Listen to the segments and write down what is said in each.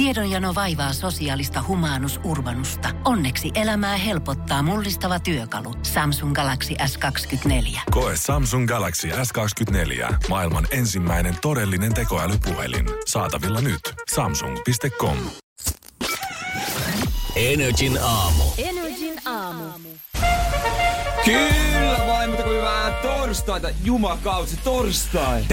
Tiedonjano vaivaa sosiaalista humanus urbanusta. Onneksi elämää helpottaa mullistava työkalu. Samsung Galaxy S24. Koe Samsung Galaxy S24. Maailman ensimmäinen todellinen tekoälypuhelin. Saatavilla nyt. Samsung.com. Energin aamu. Energin aamu. Kyllä vain, mutta kun hyvää torstaita, jumakausi, torstai.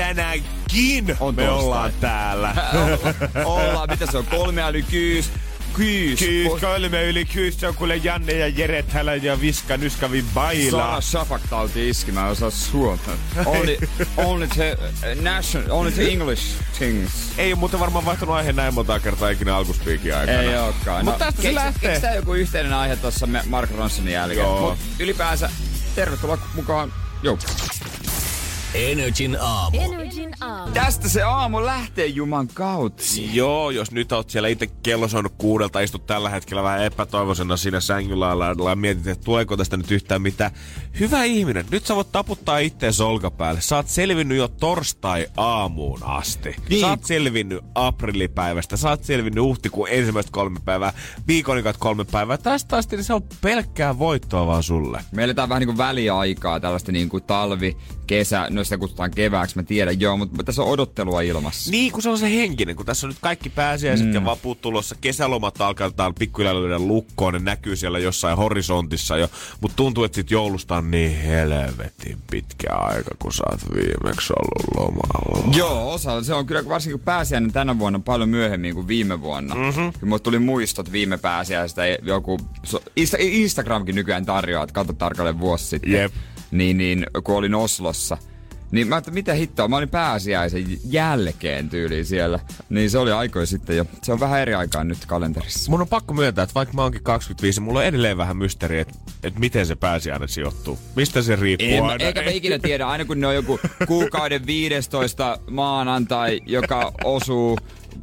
Tänäänkin On me torstai. ollaan täällä. Ollaan, mitä se on, kolme äly kyys, kyys. Kolme yli kyys, se on kuule Janne ja Jere täällä ja Viska Nyskavi bailaa. Sara Shafak tauti iski, mä en osaa suomea. Only, only the uh, national, only the English things. Ei ole muuten varmaan vaihtanut aihe näin monta kertaa ikinä alkuspiikin aikana. Ei ookaan. Mut tästä se lähtee. keksitään joku yhteinen aihe tuossa me- Mark Ronsonin jälkeen. Joo. Mut ylipäänsä, tervetuloa mukaan joukkoon. Energin aamu. Energin aamu. Tästä se aamu lähtee Juman kautta. Joo, jos nyt oot siellä itse kello soinut kuudelta, istut tällä hetkellä vähän epätoivoisena siinä sängyllä alla ja mietit, että tuleeko tästä nyt yhtään mitään. Hyvä ihminen, nyt sä voit taputtaa itteen solkapäälle. Sä oot selvinnyt jo torstai aamuun asti. Niin. Sä oot selvinnyt aprillipäivästä, sä oot selvinnyt huhtikuun ensimmäistä kolme päivää, viikon kolme päivää. Tästä asti niin se on pelkkää voittoa vaan sulle. Me eletään vähän niin kuin väliaikaa, tällaista niin kuin talvi, kesä, no sitä kutsutaan kevääksi, mä tiedän, joo, mutta tässä on odottelua ilmassa. Niin, kun se on se henkinen, kun tässä on nyt kaikki pääsiäiset mm. ja vapuut tulossa, kesälomat alkaa löydä lukkoon, ne näkyy siellä jossain horisontissa jo, mutta tuntuu, että sit joulusta on niin helvetin pitkä aika, kun sä oot viimeksi ollut lomalla. Joo, osa. Se on kyllä varsinkin pääsiäinen tänä vuonna paljon myöhemmin kuin viime vuonna. Mhm. Mm-hmm. Mulle tuli muistot viime pääsiäisestä. Joku, so, Insta, Instagramkin nykyään tarjoaa, että katso tarkalleen vuosi sitten. Jep. Niin, niin, kun olin Oslossa. Niin mä ajattelin, mitä hittoa, mä olin pääsiäisen jälkeen tyyliin siellä. Niin se oli aikoja sitten jo. Se on vähän eri aikaa nyt kalenterissa. Mun on pakko myöntää, että vaikka mä oonkin 25, mulla on edelleen vähän mysteeri, että, että miten se pääsiäinen sijoittuu. Mistä se riippuu En, aina? eikä me ikinä tiedä, aina kun ne on joku kuukauden 15 maanantai, joka osuu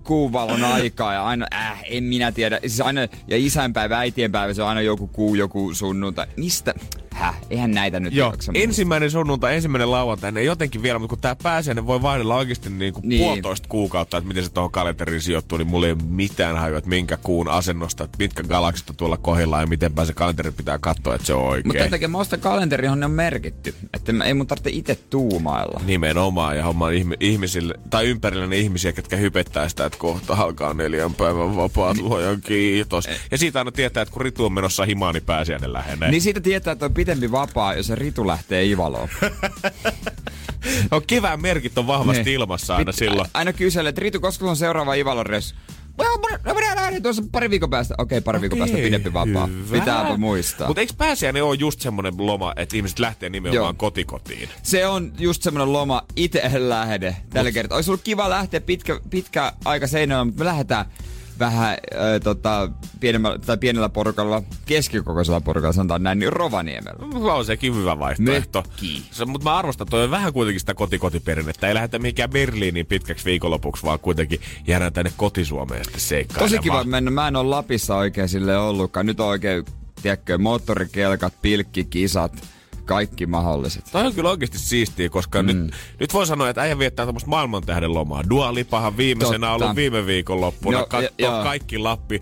kuuvalon aikaa ja aina, äh, en minä tiedä. Siis aina, ja isänpäivä, äitienpäivä, se on aina joku kuu, joku sunnuntai. Mistä? Häh, eihän näitä nyt Joo, ensimmäinen sunnuntai, ensimmäinen lauantai, ne jotenkin vielä, mutta kun tää pääsiäinen voi vaihdella oikeasti niin kuin Niin. puolitoista kuukautta, että miten se tuohon kalenteriin sijoittuu, niin mulla ei ole mitään hajua, että minkä kuun asennosta, että mitkä galaksit on tuolla kohdillaan ja miten se kalenteri pitää katsoa, että se on oikein. Mutta tämän takia mä ostan kalenteri, johon ne on merkitty. Että mä, ei mun tarvitse itse tuumailla. Nimenomaan, ja homma ihmi- ihmisille, tai ympärillä ne ihmisiä, ketkä hypettää sitä, että kohta alkaa neljän päivän vapaat, luojan kiitos. Ja siitä aina tietää, että kun Ritu on menossa himaan, niin pääsiäinen lähenee. Niin siitä tietää, että on pitempi vapaa, jos se Ritu lähtee Ivaloon. No, kevään merkit on vahvasti Niin. ilmassa aina Pit- silloin. Aina kyselee, että Ritu, koska on seuraava Ivalon reissu? No, mä- lähden tuossa pari viikon päästä. Okei, pari viikon päästä pidempi vapaa. Pitääpä muistaa. Mutta eikö pääsiäinen ole just semmonen loma, että ihmiset lähtee nimenomaan Joo. kotikotiin? Se on just semmoinen loma, itse en lähde tällä kertaa. Olisi ollut kiva lähteä pitkä, pitkä aika seinällä, mutta me lähdetään vähän äh, tota, pienellä, tai pienellä porukalla, keskikokoisella porukalla, sanotaan näin, niin Rovaniemellä. Mulla on sekin hyvä vaihtoehto. Mökki. Se, mutta mä arvostan, toi on vähän kuitenkin sitä kotikotiperinnettä. Ei lähdetä mihinkään Berliiniin pitkäksi viikonlopuksi, vaan kuitenkin jäädään tänne kotisuomeen sitten seikkailemaan. Tosi kiva mennä. Mä en ole Lapissa oikein sille ollutkaan. Nyt on oikein, tiedätkö, moottorikelkat, pilkkikisat, kaikki mahdolliset. Toi on kyllä oikeasti siistiä, koska mm. nyt, nyt voi sanoa, että äijä viettää tämmöistä maailmantähden lomaa. Dua Lipahan viimeisenä Totta. ollut viime viikon loppuna. No, Katsoa kaikki Lappi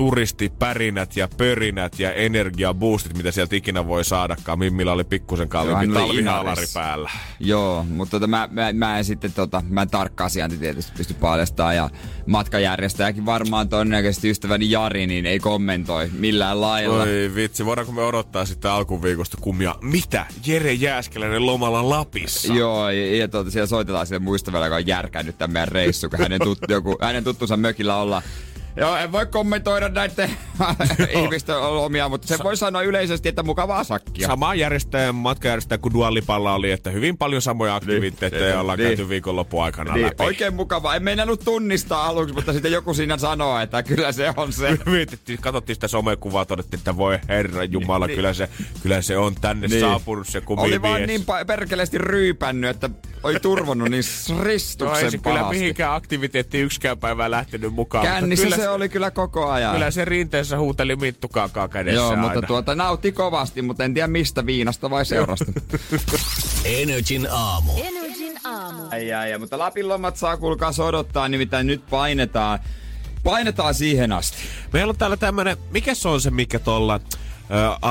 turistipärinät ja pörinät ja energiaboostit, mitä sieltä ikinä voi saadakaan. Mimmillä oli pikkusen kalliimpi talvihaalari päällä. Joo, mutta tota, mä, mä, mä, en sitten tota, mä en tarkka asianti tietysti pysty paljastamaan ja matkajärjestäjäkin varmaan todennäköisesti ystäväni Jari niin ei kommentoi millään lailla. Oi vitsi, voidaanko me odottaa sitten alkuviikosta kummia? Mitä? Jere Jääskeläinen lomalla Lapissa? Joo, ja, ja tuota, siellä soitetaan sille muistavelle, joka on järkännyt tämän meidän reissu, kun hänen, tut, joku, hänen tuttunsa mökillä olla. Joo, en voi kommentoida näiden ihmisten omia, mutta se voi sanoa yleisesti, että mukavaa sakkia. Sama järjestäjä, matkajärjestäjä kuin Dualipalla oli, että hyvin paljon samoja aktiviteetteja Niin, ollaan niin. käyty viikonloppu aikana Niin, läpi. oikein mukavaa. En meinannut tunnistaa aluksi, mutta sitten joku siinä sanoo, että kyllä se on se. Mietittiin, katsottiin sitä somekuvaa, todettiin, että voi herra jumala, Niin, kyllä, se, kyllä se on tänne Niin. saapunut se kumimies. Oli vaan niin pa- perkeleesti ryypännyt, että oli turvonnut niin No ristuksen ei se kyllä pahasti. mihinkään aktiviteetti yksikään päivää lähtenyt mukaan. Kännissä kyllä, se oli kyllä koko ajan. Kyllä se rinteessä huuteli mittukaakaa kädessä Joo, aina. mutta tuota nautti kovasti, mutta en tiedä mistä viinasta vai seurasta. Energin aamu. Energin aamu. ai, ai, ai, mutta Lapin lomat saa kuulkaas odottaa, nimittäin nyt painetaan Painetaan siihen asti. Meillä on täällä tämmönen, mikä se on se, mikä tuolla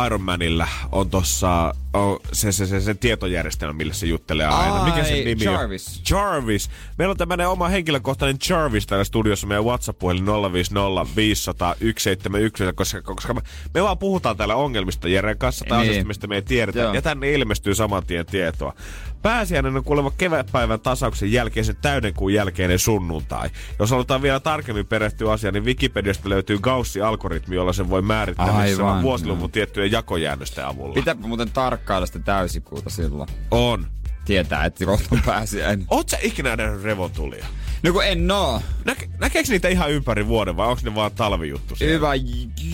Ironmanilla on tossa on se, se, se, se, tietojärjestelmä, millä se juttelee aina. Mikä se Ai, nimi Jarvis. on? Jarvis. Meillä on tämmönen oma henkilökohtainen Jarvis täällä studiossa. Meidän WhatsApp-puhelin 050 500 171, koska, koska me, me vaan puhutaan täällä ongelmista Jeren kanssa tai Niin. asioista, mistä me ei tiedetä. Joo. Ja tänne ilmestyy saman tien tietoa. Pääsiäinen on kuulemma kevätpäivän tasauksen jälkeisen täyden kuun jälkeinen sunnuntai. Jos halutaan vielä tarkemmin perehtyä asiaan, niin Wikipediasta löytyy Gaussi-algoritmi, jolla sen voi määrittää Aivan, vuosiluvun joo. tiettyjen jakojäännösten avulla. Pitääpä muuten tarkkailla sitä täysikuuta silloin. On. Tietää, että kohta on pääsiäinen. Oot sä ikinä nähnyt revotulia? No kun en oo. Näke, näkeekö niitä ihan ympäri vuoden vai onko ne vaan talvijuttu siellä? Hyvä,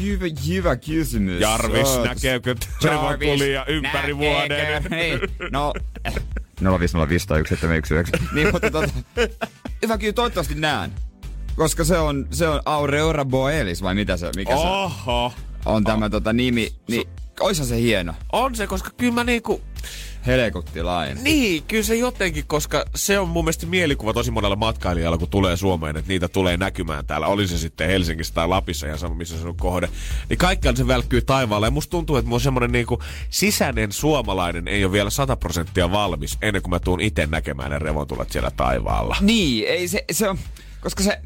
hyvä, hyvä kysymys. Jarvis, Oot. näkeekö Jarvis, revotulia ympäri näkeekö? vuoden? Niin, no... 05051 Niin, mutta tota... Hyvä, kyllä toivottavasti näen. Koska se on, se on Aureora Boelis, vai mitä se, mikä se Oho. on tämä tota nimi. Niin, oishan se hieno. On se, koska kyllä mä niinku... Helekuttilainen. Niin, kyllä se jotenkin, koska se on mun mielestä mielikuva tosi monella matkailijalla, kun tulee Suomeen, että niitä tulee näkymään täällä. Oli se sitten Helsingissä tai Lapissa ja sama, missä se on kohde. Niin kaikkialla se välkkyy taivaalle. Ja musta tuntuu, että mun semmonen niinku sisäinen suomalainen ei ole vielä 100 prosenttia valmis ennen kuin mä tuun itse näkemään ne revontulet siellä taivaalla. Niin, ei se, se on, koska se,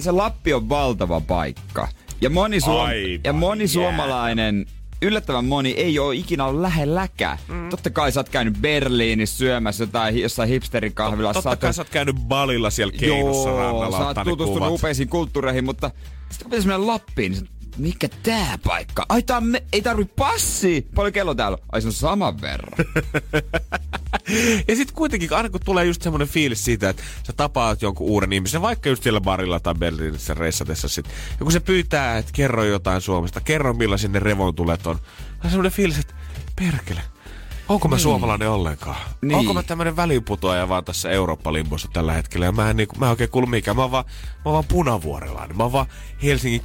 se Lappi on valtava paikka. Ja moni, suom- Aivan ja moni suomalainen, yllättävän moni, ei ole ikinä ollut lähelläkään. Mm. Totta kai sä oot käynyt Berliinissä syömässä jotain jossain hipsterikahvilassa. Totta kai sä oot käynyt balilla siellä Keinossa rannalla. sä oot tutustunut kuvat. upeisiin kulttuureihin, mutta sitten kun pitäisi mennä Lappiin, niin mikä tää paikka? Ai tää me, ei tarvi passi! Paljon kello täällä on? Ai se on saman verran. Ja sitten kuitenkin, aina kun tulee just semmoinen fiilis siitä, että sä tapaat jonkun uuden ihmisen, vaikka just siellä barilla tai Berliinissä reissatessa sit. Ja kun se pyytää, että kerro jotain Suomesta, kerro millaisia ne revontulet on. On semmoinen fiilis, että perkele, onko mä suomalainen ollenkaan? Niin. Onko mä tämmönen väliputoaja vaan tässä Eurooppa-limbossa tällä hetkellä? Ja mä en, niinku, mä en oikein kuulu mikään. Mä oon vaan, mä oon vaan punavuorelainen. Mä oon vaan Helsingin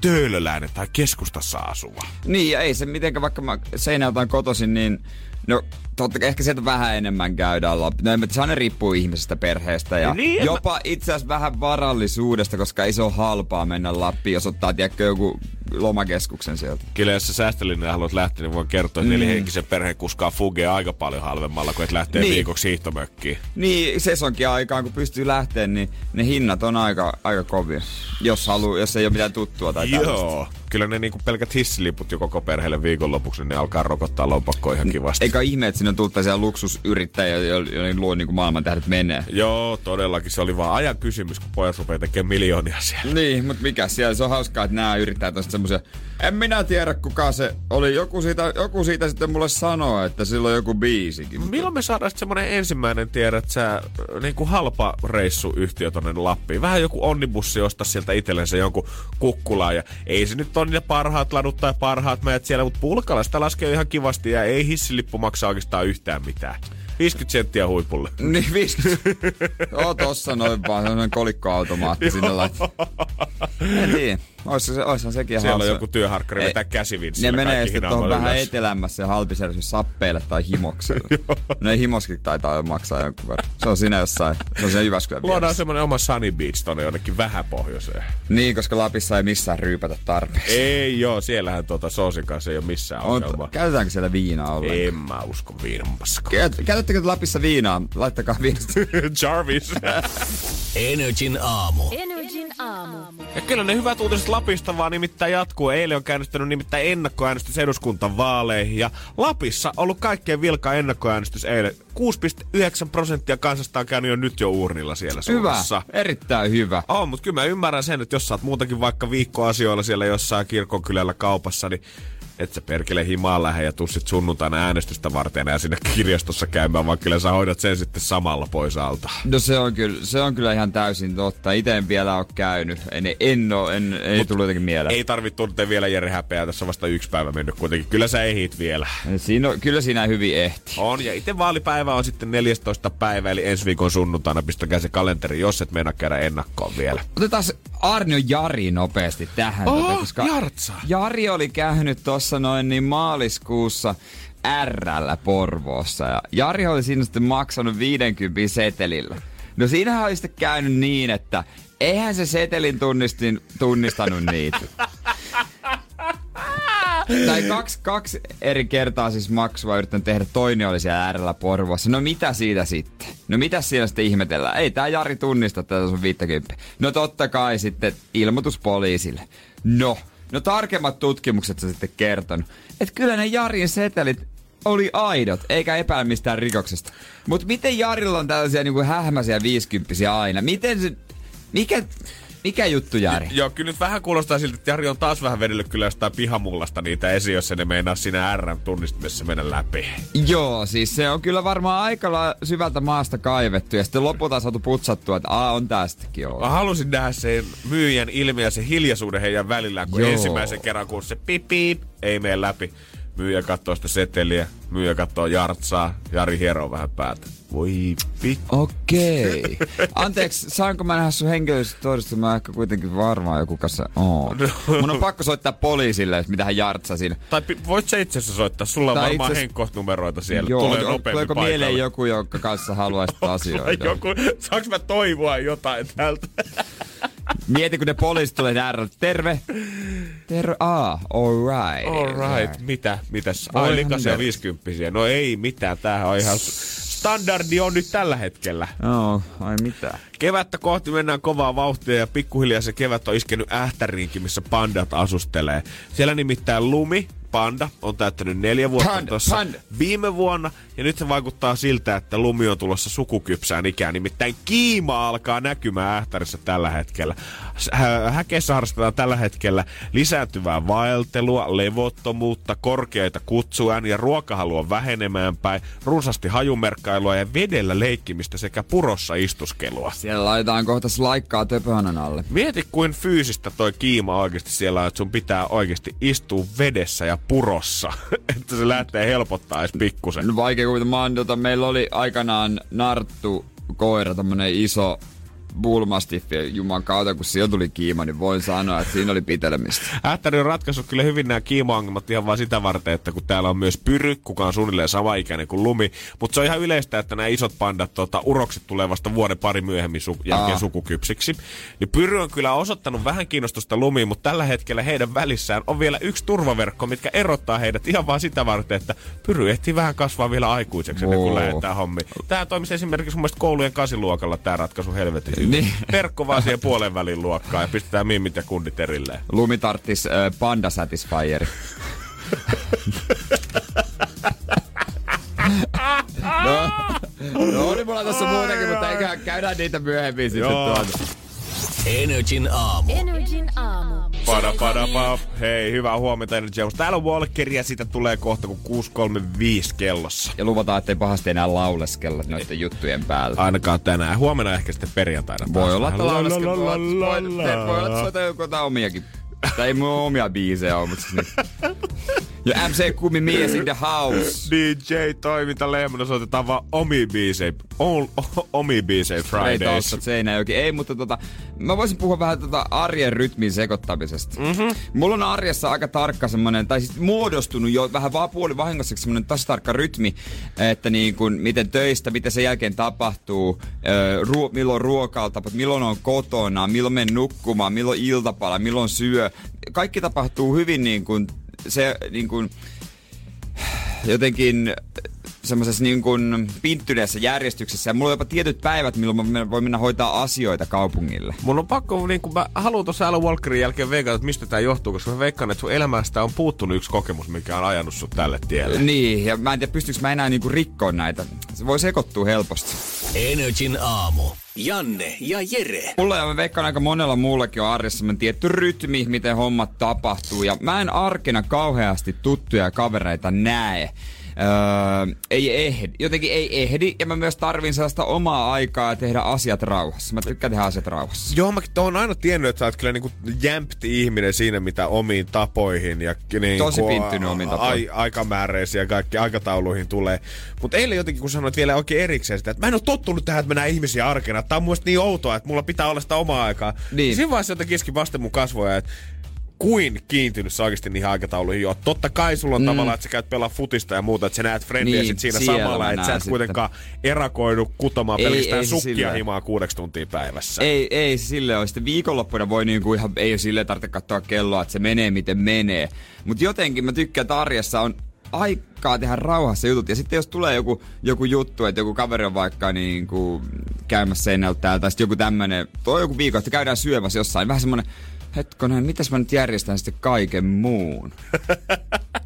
töölöläinen tai keskustassa asuva. Niin, ja ei se mitenkään, vaikka mä Seinäjältä on kotoisin, niin no totta kai ehkä sieltä vähän enemmän käydään Lappi. No mä se aina riippuu ihmisestä, perheestä ja Niin, en jopa itse asiassa vähän varallisuudesta, koska ei se ole halpaa mennä Lappiin, jos ottaa tiedätkö, joku lomakeskuksen sieltä. Kyllä jos sä säästöllinen ja haluat lähteä, niin voin kertoa, että mm. nelihenkisen perheen kuskaa fugea aika paljon halvemmalla, kuin että lähtee Niin. viikoksi hiihtomökkiin. Niin, sesonkin aikaan, kun pystyy lähteä, niin ne hinnat on aika, aika kovia. Jos, haluu, jos ei ole mitään tuttua tai tällaista. Joo. Kyllä ne niinku pelkät hissiliput jo koko perheelle viikonlopuksi, niin ne alkaa rokottaa lompakkoa ihan kivasti. Eikä ihme, että sinne on tullut tällaisia luksusyrittäjiä, joille luo niin maailman tähdet menee. Joo, todellakin. Se oli vaan ajan kysymys, kun pojat rupeaa tekemään miljoonia siellä. Niin, mutta mikä siellä? Se on hauskaa, että nämä yrittäjät on semmoisia, en minä tiedä kuka se oli. Joku siitä, joku siitä sitten mulle sanoo, että sillä on joku biisikin. Mutta- Milloin me saadaan sitten semmonen ensimmäinen, tiedät sä, niinku halpa reissuyhtiö tonne Lappiin? Vähän joku onnibussi ostaa sieltä itsellensä jonkun kukkulaa ja ei se nyt on ne parhaat ladut tai parhaat mäet siellä, mutta pulkalla sitä laskee ihan kivasti ja ei hissilippu maksaa oikeastaan yhtään mitään. 50 senttiä huipulle. Niin 50. Joo, tossa noin vaan sellainen kolikkoautomaatti sinne laittaa. En tiedä. Oishan, se, oishan sekin Siellä on hauska. joku työharkkari Ei, vetää Ne käsivinssillä menee kaikki sitten tuohon vähän ylös. etelämmässä ja halpisärjyssä sappeille tai himokselle. no ei himoskin taitaa jo maksaa jonkun verran. Se on siinä jossain, se on siinä Jyväskylän Luodaan semmonen oma Sunny Beach tonne jonnekin vähän pohjoiseen. Niin, koska Lapissa ei missään ryypätä tarpeeksi. Ei joo, siellähän tuota soosin kanssa ei ole missään On, ongelmaa. käytetäänkö siellä viinaa ollenkaan? En mä usko viinampasko. Käyt- Käytättekö te Lapissa viinaa? Laittakaa viinasta. Jarvis. Energin aamu. Energin aamu. Ja kyllä ne hyvät uutiset Lapista vaan nimittäin jatkuu. Eilen on käynnistänyt nimittäin ennakkoäänestys eduskuntavaaleihin. Ja Lapissa on ollut kaikkein vilka ennakkoäänestys eilen. 6,9 prosenttia kansasta on käynyt jo nyt jo uurnilla siellä hyvä, Suomessa. erittäin hyvä. On, mutta kyllä mä ymmärrän sen, että jos sä oot muutenkin vaikka viikkoasioilla siellä jossain kirkonkylällä kaupassa, niin et sä perkele himaan lähde ja tuu sit sunnuntaina äänestystä varten ja sinne kirjastossa käymään, vaan kyllä sä hoidat sen sitten samalla pois alta. No se on kyllä, se on kyllä ihan täysin totta. Itse en vielä ole käynyt. En, en, oo, en ei Mut tullut jotenkin mieleen. Ei tarvitse tuntea vielä Jere häpeää, tässä on vasta yksi päivä mennyt kuitenkin. Kyllä sä ehit vielä. Siinä on, kyllä siinä hyvin ehti. On, ja itse vaalipäivä on sitten 14. päivä, eli ensi viikon sunnuntaina. Pistäkää se kalenteri, jos et meinaa käydä ennakkoon vielä. Otetaan se Arnio Jari nopeasti tähän. Oh, tota, koska Jartsa. Jari oli käynyt tuossa noin niin maaliskuussa RL Porvoossa. Ja Jari oli siinä sitten maksanut 50 setelillä. No siinähän oli sitten käynyt niin, että Eihän se setelin tunnistin, tunnistanut niitä. tai kaksi, kaksi eri kertaa siis maksua yrittänyt tehdä, toinen oli siellä äärellä Porvossa. No mitä siitä sitten? No mitä siellä sitten ihmetellään? Ei tää Jari tunnista tätä sun 50. No totta kai sitten ilmoitus poliisille. No, no tarkemmat tutkimukset sä sitten kertonut. Että kyllä ne Jarin setelit oli aidot, eikä epäile mistään rikoksesta. Mutta miten Jarilla on tällaisia niinku hähmäisiä viisikymppisiä aina? Miten se, mikä, mikä juttu Jari? Joo, kyllä nyt vähän kuulostaa siltä, että Jari on taas vähän vedellyt kyllä jostain pihamullasta niitä esiin, jos ne meinaa siinä RM-tunnistimessa mennä läpi. Joo, siis se on kyllä varmaan aika syvältä maasta kaivettu ja sitten lopulta saatu putsattua, että aa, on tästäkin ollut. Mä halusin nähdä sen myyjän ilmi ja se hiljaisuuden heidän välillään, kun Joo. ensimmäisen kerran kun se pip, pip ei mene läpi. Myyjä katsoo sitä seteliä, myyjä katsoo jartsaa, Jari hieroo vähän päätä. Voi vittu. Okei. Anteeksi, saanko mä nähdä sun henkilöllisyystodistus? Mä ehkä kuitenkin varmaan joku kanssa oon. Mun on pakko soittaa poliisille, että mitä hän jartsaa siinä. Tai pi- voit sä itse asiassa soittaa, sulla on Tai varmaan itse asiassa- henkkohtunumeroita siellä. Joo, Tulee on- nopeammin tuleeko paikalle. mieleen joku, jonka kanssa haluaisit asioida? Joku, saanko mä toivoa jotain tältä? Mieti, kun ne poliisit tulee äärellä. Terve. Terve. Ah, all right. All right, mitä? Mitäs? Ai likaisia viisikymppisiä. No ei mitään, tämähän on ihan... Standardi on nyt tällä hetkellä. No, ai mitä? Kevättä kohti mennään kovaa vauhtia ja pikkuhiljaa se kevät on iskenyt ähtäriinkin, missä pandat asustelee. Siellä nimittäin Lumi, panda, on täyttänyt neljä vuotta Panda, tuossa viime vuonna. Ja nyt se vaikuttaa siltä, että Lumi on tulossa sukukypsään ikään. Nimittäin kiima alkaa näkymään ähtärissä tällä hetkellä. S- hä- Häkeessä harrastetaan tällä hetkellä lisääntyvää vaeltelua, levottomuutta, korkeita kutsuääniä, ruokahalua vähenemään päin, runsasti hajumerkkailua ja vedellä leikkimistä sekä purossa istuskelua. Siellä laitetaan kohta laikkaa töpöhännän alle. Mieti, kuin fyysistä toi kiima oikeasti siellä on, että sun pitää oikeasti istua vedessä ja purossa, että se lähtee helpottaa edes pikkusen. No vaikea kuvitella. Mä oon, tota, meillä oli aikanaan narttu koira, tämmönen iso bullmastiffi, juman kautta, kun siellä tuli kiima, niin voin sanoa, että siinä oli pitelemistä. Ähtäri on ratkaissut kyllä hyvin nämä kiima-ongelmat ihan vaan sitä varten, että kun täällä on myös pyry, kuka on suunnilleen sama ikäinen kuin lumi. Mutta se on ihan yleistä, että nämä isot pandat, tota, urokset tulee vasta vuoden pari myöhemmin su- jälkeen Aa. sukukypsiksi. Niin pyry on kyllä osoittanut vähän kiinnostusta lumiin, mutta tällä hetkellä heidän välissään on vielä yksi turvaverkko, mitkä erottaa heidät ihan vaan sitä varten, että pyry ehtii vähän kasvaa vielä aikuiseksi ennen kuin lähdetään hommiin. Tämä toimisi esimerkiksi mun mielestä koulujen kasiluokalla tämä ratkaisu helvetin. Niin. Verkko vaan siihen puolen välin luokkaan ja pistetään mimmit ja kundit erilleen. Lumi tarttis äh, Panda Satisfieri. no, no oli mulla tässä muutakin, mutta eiköhän käydään niitä myöhemmin sitten Joo. tuota. Energin aamu. Energin aamu. Pada, pada, pa. Hei, hyvää huomenta Energy Aamussa. Täällä on Walkeria, siitä tulee kohta kuin 6.35 kellossa. Ja luvataan, ettei pahasti enää lauleskella noiden juttujen päällä. Ainakaan tänään. Huomenna ehkä sitten perjantaina. Voi olla, että lauleskella. La, la, Voi, la, voi, la, voi olla, että jotain omiakin. Tai ei mulla omia biisejä ole, mutta siis niin. Ja MC Kumi Mies in the house. DJ-toiminta Lehmona soitetaan vaan omi biisei. On, omi biisei Ei Fridays. taustat Seinäjoki. Ei, mutta tota, mä voisin puhua vähän tota arjen rytmin sekoittamisesta. Mm-hmm. Mulla on arjessa aika tarkka semmonen, tai siis muodostunut jo vähän vaan puoli vahingossaksi semmonen tosi tarkka rytmi, että niin kun, miten töistä, mitä sen jälkeen tapahtuu, ruo, milloin ruokailta tapahtuu, milloin on kotona, milloin menen nukkumaan, milloin iltapala, milloin syö. Kaikki tapahtuu hyvin niin kuin, se niin kuin, jotenkin semmoisessa niin kuin pinttyneessä järjestyksessä. Ja mulla on jopa tietyt päivät, milloin mä voin mennä hoitaa asioita kaupungille. Mun on pakko, niin kun mä haluan tuossa Alan Walkerin jälkeen veikata, että mistä tää johtuu, koska mä veikkaan, että sun elämästä on puuttunut yksi kokemus, mikä on ajanut sut tälle tielle. Niin, ja mä en tiedä, pystyykö mä enää niinku rikkoa näitä. Se voi sekoittua helposti. Energin aamu. Janne ja Jere. Mulla ja mä veikkaan aika monella muullakin on arjessa tietty rytmi, miten hommat tapahtuu. Ja mä en arkena kauheasti tuttuja kavereita näe. Öö, ei ehdi, jotenkin ei ehdi, ja mä myös tarvin sellaista omaa aikaa tehdä asiat rauhassa. Mä tykkään tehdä asiat rauhassa. Joo, mä oon aina tiennyt, että sä oot kyllä niinku jämpti ihminen siinä, mitä omiin tapoihin ja niinku Tosi pinttynyt omiin tapoihin. Ai, aikamääreisiin ja kaikki aikatauluihin tulee. Mutta eilen jotenkin, kun sanoit vielä oikein erikseen sitä, että mä en oo tottunut tähän, että mä näen ihmisiä arkena. Tää on mun niin outoa, että mulla pitää olla sitä omaa aikaa. Niin. Siinä vaiheessa jotenkin iski vasten mun kasvoja, että kuin kiintynyt sä oikeasti niihin aikatauluihin jo. Totta kai sulla on mm. tavallaan, että sä käyt pelaa futista ja muuta, että sä näet frendiä Niin, sit siinä samalla, että sä et sitten. kuitenkaan erakoidu kutomaan Ei- pelkästään ei sukkia silleen. himaa kuudeksi tuntia päivässä. Ei, ei sille ole. Sitten viikonloppuna voi niinku ihan, ei sille tarvitse katsoa kelloa, että se menee miten menee. Mutta jotenkin mä tykkään, että arjessa on aikaa tehdä rauhassa jutut. Ja sitten jos tulee joku, joku juttu, että joku kaveri on vaikka niinku käymässä seinältä täällä, tai sitten joku tämmönen, toi joku viikko, että käydään syömässä jossain, vähän semmonen, hetkonen, mitäs mä nyt järjestän sitten kaiken muun?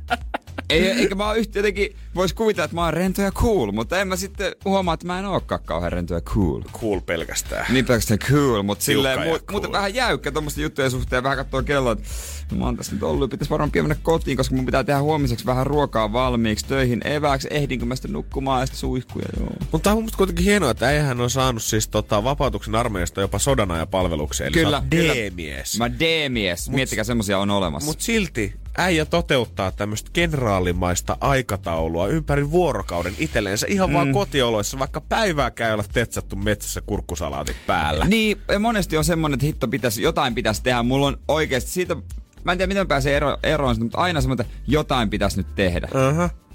Ei, eikä mä oon yhtä jotenkin, vois kuvitella, että mä oon rento ja cool, mutta en mä sitten huomaa, että mä en ookaan kauhean rento ja cool. Cool pelkästään. Niin pelkästään cool, mutta silleen ja mu- cool. muuten vähän jäykkä tuommoisten juttujen suhteen. Vähän katsoo kelloa, että no mä oon tässä nyt ollut. Pitäisi varmaan pian mennä kotiin, koska mun pitää tehdä huomiseksi vähän ruokaa valmiiksi töihin evääksi. Ehdinkö mä sitten nukkumaan ja sitten suihkuja, joo. Mutta on musta kuitenkin hienoa, että äijähän on saanut siis tota, vapautuksen armeijasta jopa sodan ajan palvelukseen. Eli Kyllä. D-mies. Mä D-mies. Miettikää, semmosia on olemassa. Mutta silti äijä toteuttaa tämmöistä kenraalimaista aikataulua ympäri vuorokauden itselleensä ihan mm. vaan kotioloissa, vaikka päivääkään ei olla tetsattu metsässä kurkkusalaatit päällä. Niin, ja monesti on semmonen, että hitto pitäisi, jotain pitäisi tehdä. Mulla on oikeasti siitä, mä en tiedä miten mä pääsen ero, eroon, mutta aina semmoinen, että jotain pitäisi nyt tehdä. Uh-huh.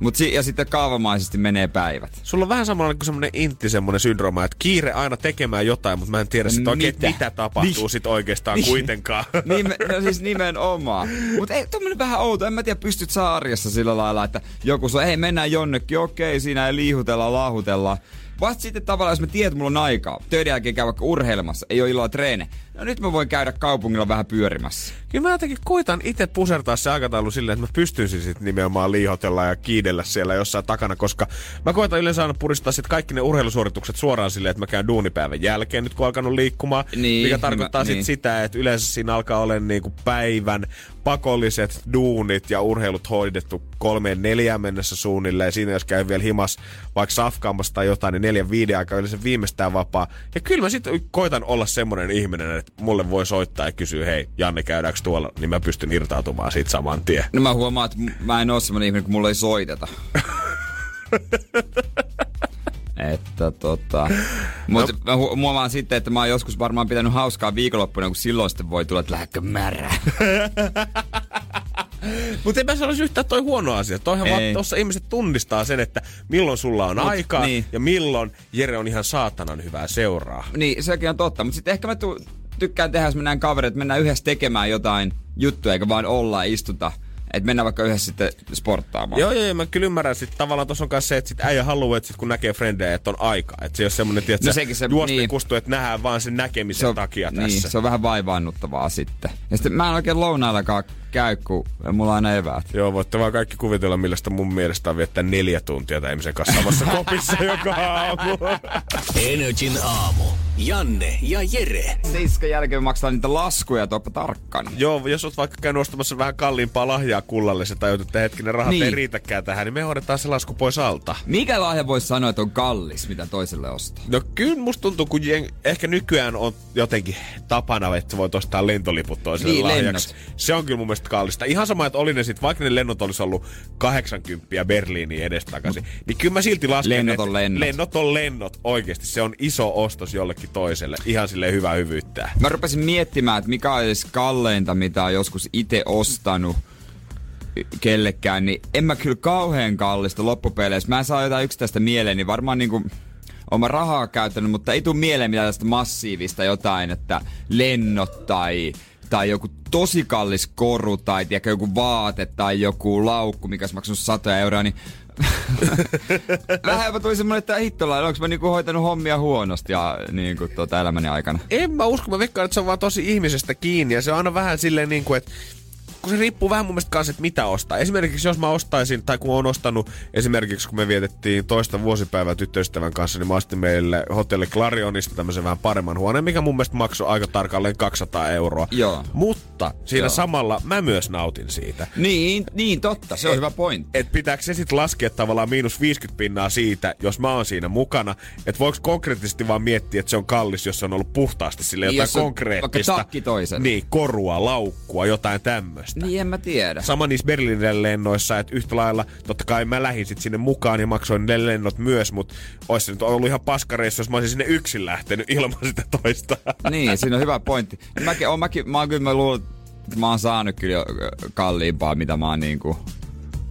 Mut si- ja sitten kaavamaisesti menee päivät. Sulla on vähän samanlainen kuin semmoinen intti semmoinen syndrooma, että kiire aina tekemään jotain, mutta mä en tiedä sit oikein, Mitä? mitä, tapahtuu Niin. sit oikeastaan Niin. kuitenkaan. Nime, no siis nimenomaan. Mutta ei, tommonen vähän outo. En mä tiedä, pystyt saarjassa sillä lailla, että joku sanoo, hei mennään jonnekin, okei, siinä ei liihutella, laahutella. Vasta sitten tavallaan, jos mä tiedän, että mulla on aikaa, töiden jälkeen käy vaikka urheilemassa, ei ole illalla treene. No nyt mä voin käydä kaupungilla vähän pyörimässä. Kyllä mä jotenkin koitan itse pusertaa se aikataulu silleen, että mä pystyisin sit nimenomaan liihotella ja kiidellä siellä jossain takana, koska mä koitan yleensä aina puristaa sit kaikki ne urheilusuoritukset suoraan silleen, että mä käyn duunipäivän jälkeen nyt kun on alkanut liikkumaan, Niin, mikä tarkoittaa mä- sit niin. sitä, että yleensä siinä alkaa olla niinku päivän pakolliset duunit ja urheilut hoidettu kolmeen neljään mennessä suunnilleen. Siinä jos käy vielä himas vaikka safkaamassa tai jotain, niin neljän viiden aikaa yleensä viimeistään vapaa. Ja kyllä mä sitten koitan olla semmonen ihminen, että mulle voi soittaa ja kysyä, hei Janne käydäänkö tuolla, niin mä pystyn irtautumaan siitä saman tien. No mä huomaan, että mä en oo semmonen ihminen, kun mulle ei soiteta. että tota... Mutta no. mä hu- huomaan sitten, että mä oon joskus varmaan pitänyt hauskaa viikonloppuna, kun silloin sitten voi tulla, että lähdekö märää. Mutta en mä sanoisi yhtään toi huono asia. Toihan vaan Ei. tossa ihmiset tunnistaa sen, että milloin sulla on Mut, aikaa niin. ja milloin Jere on ihan saatanan hyvää seuraa. Niin, sekin on totta. Mutta sitten ehkä mä tu- tykkään tehdä, jos mennään kavereet, että mennään yhdessä tekemään jotain juttuja, eikä vaan olla ja istuta. Että mennään vaikka yhdessä sitten sporttaamaan. Joo, joo, mä kyllä ymmärrän. Sitten tavallaan tuossa on myös se, että sit äijä haluaa, että sit kun näkee frendejä, että on aikaa. Että se ei ole semmoinen, että No no sekin se- juosten niin. kustu, että nähdään vaan sen näkemisen se on, takia niin, tässä. se on vähän vaivaannuttavaa sitten. Ja sitten mä en oikein lounaillakaan käy, kun mulla on aina eväät. Joo, voitte vaan kaikki kuvitella, millaista mun mielestä on viettää neljä tuntia tämän ihmisen kanssa samassa kopissa joka aamu. Energin aamu. Janne ja Jere. Seiskan jälkeen maksaa niitä laskuja, tuoppa tarkkana. Joo, jos oot vaikka käynyt ostamassa vähän kalliimpaa lahjaa kullalle, se tajut, että hetkinen rahat Niin. ei riitäkään tähän, niin me hoidetaan se lasku pois alta. Mikä lahja voisi sanoa, että on kallis, mitä toiselle ostaa? No kyllä musta tuntuu, kun jeng, ehkä nykyään on jotenkin tapana, että voit ostaa lentoliput toiselle Niin, lahjaksi. lennot. Se on kyllä mun mielestä kallista. Ihan sama, että oli ne sit, vaikka ne lennot olisi ollut 80 Berliiniin edestakaisin, niin kyllä mä silti lasken, Lennot on lennot. lennot on lennot. Oikeasti se on iso ostos jollekin toiselle. Ihan sille hyvä hyvyyttää. Mä rupesin miettimään, että mikä olisi kalleinta, mitä on joskus itse ostanut kellekään, niin en mä kyllä kauhean kallista loppupeleissä. Mä en saa jotain yksittäistä mieleen, niin varmaan niinku oma rahaa käyttänyt, mutta ei tule mieleen mitään tästä massiivista jotain, että lennot tai, tai joku tosi kallis koru tai tiedätkö, joku vaate tai joku laukku, mikä olisi maksanut satoja euroa, niin Vähän tuli semmonen, että hittola, onko mä niinku hoitanut hommia huonosti ja niinku tuota elämäni aikana. En mä usko, mä veikkaan, että se on vaan tosi ihmisestä kiinni ja se on aina vähän silleen niin kuin, että kun se riippuu vähän mun mielestä kanssa, että mitä ostaa. Esimerkiksi jos mä ostaisin, tai kun on ostanut, esimerkiksi kun me vietettiin toista vuosipäivää tyttöystävän kanssa, niin mä ostin meille hotelli Clarionista tämmöisen vähän paremman huoneen, mikä mun mielestä maksoi aika tarkalleen 200 euroa. Joo. Mutta siinä Joo. samalla mä myös nautin siitä. Niin, niin totta, se on hyvä pointti. Et pitääkö se sitten laskea tavallaan miinus 50 pinnaa siitä, jos mä oon siinä mukana, että voiko konkreettisesti vaan miettiä, että se on kallis, jos se on ollut puhtaasti sille Niin, jotain jos on konkreettista. vaikka takki toiselle. Niin, korua, laukkua, jotain tämmöistä. Niin en mä tiedä. Sama niissä Berliinin lennoissa, että yhtä lailla, totta kai mä lähdin sit sinne mukaan ja maksoin ne lennot myös, mutta olisi se nyt ollut ihan paskareissa, jos mä olisin sinne yksin lähtenyt ilman sitä toista. Niin, siinä on hyvä pointti. Mäkin, on, mäkin, mä oon kyllä mä luulen, mä oon saanut kyllä kalliimpaa, mitä mä oon niinku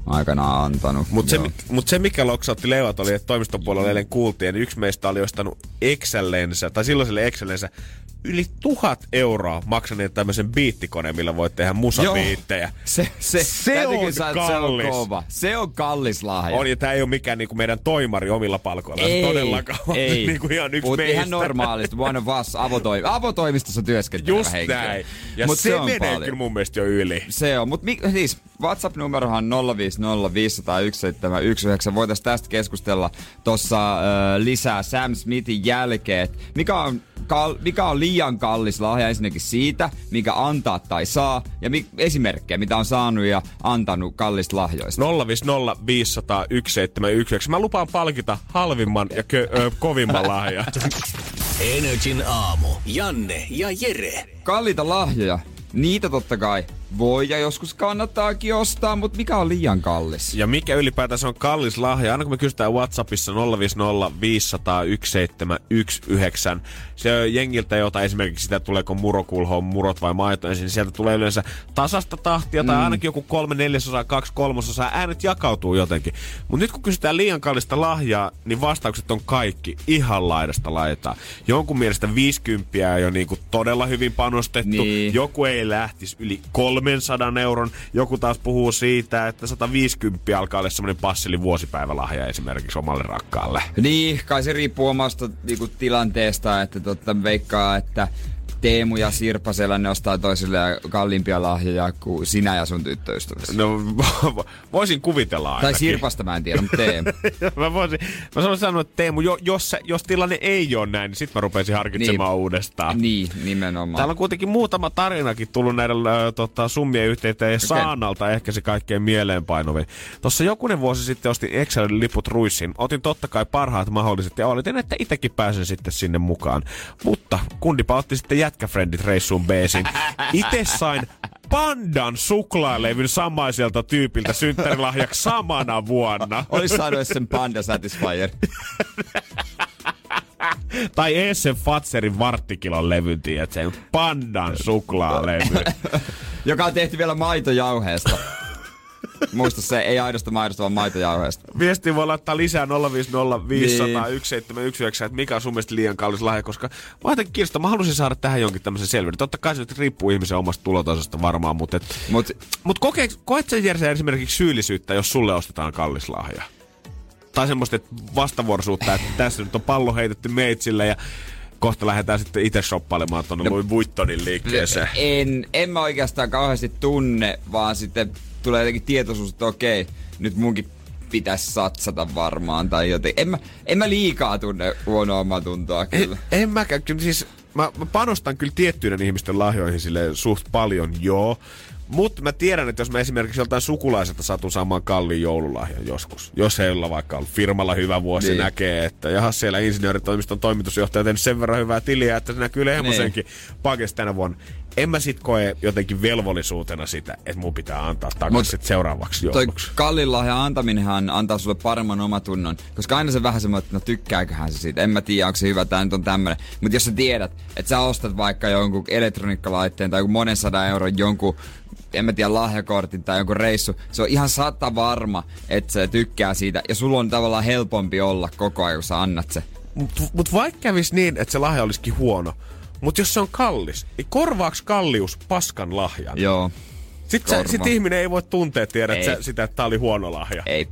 aikanaan antanut. Mutta se, mut se, mikä loksautti leuat, oli, että toimiston puolella eilen kuultiin, niin yksi meistä oli ostanut Excellensä, tai silloiselle Excellensä, yli tuhat euroa maksaneet tämmöisen biittikoneen, millä voit tehdä musabiittejä. Se, se, Se täytyy on sanoa, että Se on kallis. kova. Se on kallis lahja. On, ja tää ei ole mikään niinku meidän toimari omilla palkoilla. Ei, todellakaan. ei. niinku ihan yksi Mut meistä. ihan normaalisti. One of us, avotoim- avotoimistossa työskentelevä Just henkilö. näin. Ja Mut se, se on menee paljon. kyllä mun mielestä jo yli. Se on, mutta siis WhatsApp-numerohan 050501719. Voitaisiin tästä keskustella tuossa ö, lisää Sam Smithin jälkeen. Mikä on, kal- mikä on liian kallis lahja ensinnäkin siitä, mikä antaa tai saa, ja mi- esimerkkejä, mitä on saanut ja antanut kallista lahjoista. 050 500 1719. Mä lupaan palkita halvimman ja kö, ö, kovimman lahjan. Energin aamu. Janne ja Jere. Kalliita lahjoja, niitä totta kai voi ja joskus kannattaakin ostaa, mutta mikä on liian kallis? Ja mikä ylipäätänsä on kallis lahja? Aina kun me kysytään Whatsappissa 050 500 1719, se on jengiltä jota esimerkiksi sitä tuleeko murokulhoon murot vai maito ensin, niin sieltä tulee yleensä tasasta tahtia tai ainakin joku kolme neljäsosaa, kaksi kolmasosaa, äänet jakautuu jotenkin. Mutta nyt kun kysytään liian kallista lahjaa, niin vastaukset on kaikki ihan laidasta laitaan. Jonkun mielestä 50 on jo niinku todella hyvin panostettu, Niin. joku ei lähtisi yli 300 euron. Joku taas puhuu siitä, että 150 alkaa olla semmoinen passeli vuosipäivälahja esimerkiksi omalle rakkaalle. Niin, kai se riippuu omasta niinku, tilanteesta, että totta, veikkaa, että Teemu ja Sirpa siellä ne ostaa toisille kalliimpia lahjoja kuin sinä ja sun tyttöystäväsi. No, voisin kuvitella ainakin. Tai Sirpasta mä en tiedä, mutta Teemu. mä voisin, mä sanoin sanoa, että Teemu, jo, jos, jos tilanne ei ole näin, niin sit mä rupesin harkitsemaan Niin. uudestaan. niin, nimenomaan. Täällä on kuitenkin muutama tarinakin tullut näiden äh, tota, summien yhteyteen ja Saanalta ehkä se kaikkein mieleenpainuvin. Tuossa jokunen vuosi sitten ostin Excelin liput Ruissin. Otin totta kai parhaat mahdolliset ja oletin, että itsekin pääsen sitten sinne mukaan. Mutta kundipa otti sitten jätkäfrendit reissuun beesin. Itse sain pandan suklaalevyn samaiselta tyypiltä synttärilahjaksi samana vuonna. Olis saanut sen Panda Satisfyer. Tai ees sen Fatserin varttikilon levyn, tiedätkö? Pandan suklaalevy. joka on tehty vielä maitojauheesta. Muista se, ei aidosta maidosta, vaan maitojauheesta. Viesti voi laittaa lisää 050 500 Niin. 1719, että mikä on sun mielestä liian kallis lahja, koska mä jotenkin kiinnostaa, mä haluaisin saada tähän jonkin tämmöisen selvyyden. Totta kai se nyt riippuu ihmisen omasta tulotasosta varmaan, mutta et, Mut mut koke, koet sen Jerse esimerkiksi syyllisyyttä, jos sulle ostetaan kallis lahja? Tai semmoista että vastavuoroisuutta, että tässä nyt on pallo heitetty meitsille ja kohta lähdetään sitten itse shoppailemaan tuonne no, Louis Vuittonin liikkeeseen. en, en mä oikeastaan kauheasti tunne, vaan sitten tulee jotenkin tietoisuus, että okei, nyt munkin pitäisi satsata varmaan tai joten. En mä, en mä liikaa tunne huonoa omatuntoa kyllä. En, en mäkään, kyllä siis mä, mä panostan kyllä tiettyiden ihmisten lahjoihin sille suht paljon, joo. Mutta mä tiedän, että jos mä esimerkiksi joltain sukulaiselta satun saamaan kalliin joululahjan joskus, jos heillä on vaikka ollut firmalla hyvä vuosi, niin. Näkee, että jaha siellä insinööritoimiston toimitusjohtaja on tehnyt sen verran hyvää tiliä, että se näkyy Lehmosenkin niin. pakessa tänä vuonna. En mä sit koe jotenkin velvollisuutena sitä, että mun pitää antaa takaisin seuraavaksi Toi jouluksi. kallin lahjan antaminenhan antaa sulle paremman omatunnon. Koska aina se vähän semmoinen, että no tykkääköhän se siitä. En mä tiedä, onko se hyvä, tää nyt on tämmönen. Mutta jos sä tiedät, että sä ostat vaikka jonkun elektroniikkalaitteen tai jonkun monen sadan euron jonkun en mä tiedä, lahjakortin tai jonkun reissu. Se on ihan sata varma, että se tykkää siitä. Ja sulla on tavallaan helpompi olla koko ajan, kun sä annat se. Mutta mut vaikka kävisi niin, että se lahja olisikin huono, mutta jos se on kallis, niin korvaaks kallius paskan lahjan? Joo. Sitten sä, sit ihminen ei voi tuntea, tiedä, Ei. sä, sitä, että tää oli huono lahja. Ei.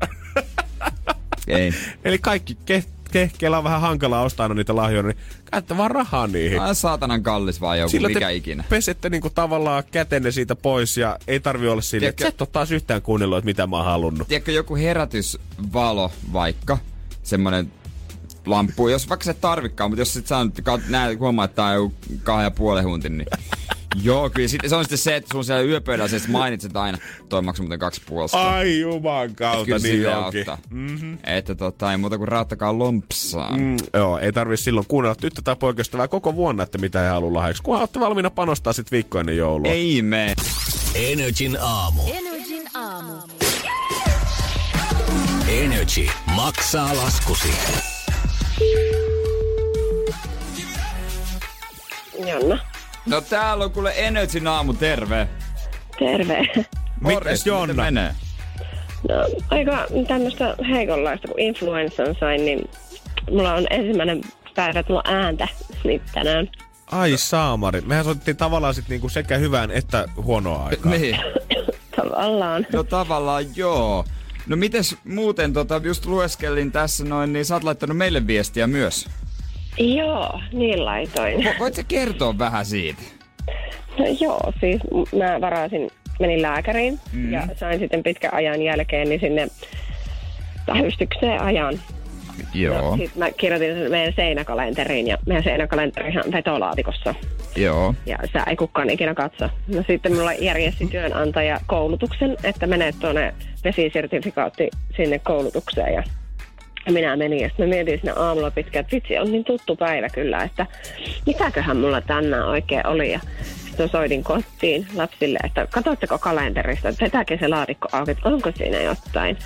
Ei. Eli kaikki ke, ke, keillä on vähän hankalaa ostaa niitä lahjoja, niin käytte vaan rahaa niihin. Aina saatanan kallis vaan joku, Sillä mikä ikinä. pesette niinku tavallaan kätenne siitä pois ja ei tarvi olla silleen, että sä et ole taas yhtään kuunnellut, että mitä mä oon halunnut. tiedätkö, joku herätysvalo vaikka, semmonen lamppu, jos vaikka se tarvikkaan, mutta jos sit sä nyt näet, huomaa, että tää on joku kahden ja puolen huntin, niin Joo, kyllä sit, se on sitten se, että sun siellä yöpöydällä sä mainitset aina, toi maksoi muuten kaksi puolesta. Ai juman kautta, kyllä niin onkin. Mm-hmm. Että tota, ei muuta kuin rauttakaa lompsaa. Mm. Joo, ei tarvi silloin kuunnella tyttö- tai poikaystävää koko vuonna, että mitä he haluaa lahjaksi. Kunhan olette valmiina panostaa sit viikko ennen joulua. Ei mene. Energin aamu. Energin aamu. Energy maksaa laskusi. Janna. No täällä on kuule Energy aamu, terve. Terve. Morjes, Jonna? miten menee? No, aika tämmöistä heikonlaista, kun influenssan sain, niin mulla on ensimmäinen päivä, että mulla on ääntä nyt tänään. Ai saamari. Mehän soittiin tavallaan sit niinku sekä hyvään että huonoa aikaa. Niin. Tavallaan. No tavallaan joo. No mites muuten, tota, just lueskelin tässä noin, niin sä oot laittanut meille viestiä myös. Joo, niin laitoin. Vo- Voit sä kertoa vähän siitä? No joo, siis mä varasin, menin lääkäriin mm. ja sain sitten pitkän ajan jälkeen niin sinne tähystykseen ajan. Joo, Sitten mä kirjoitin sen meidän seinäkalenteriin ja meidän seinäkalenterihan on vetolaatikossa. joo. Ja sitä ei kukaan ikinä katso. No sitten mulla järjesti työnantaja koulutuksen, että menet tuonne vesisertifikaatti sinne koulutukseen. Ja ja minä menin ja sitten mietin sinne aamulla pitkään, että vitsi, on niin tuttu päivä kyllä, että mitäköhän mulla tänään oikein oli. Ja sitten soitin kotiin lapsille, että katsotteko kalenterista, että vetääkö se laatikko auki, että onko siinä jotain.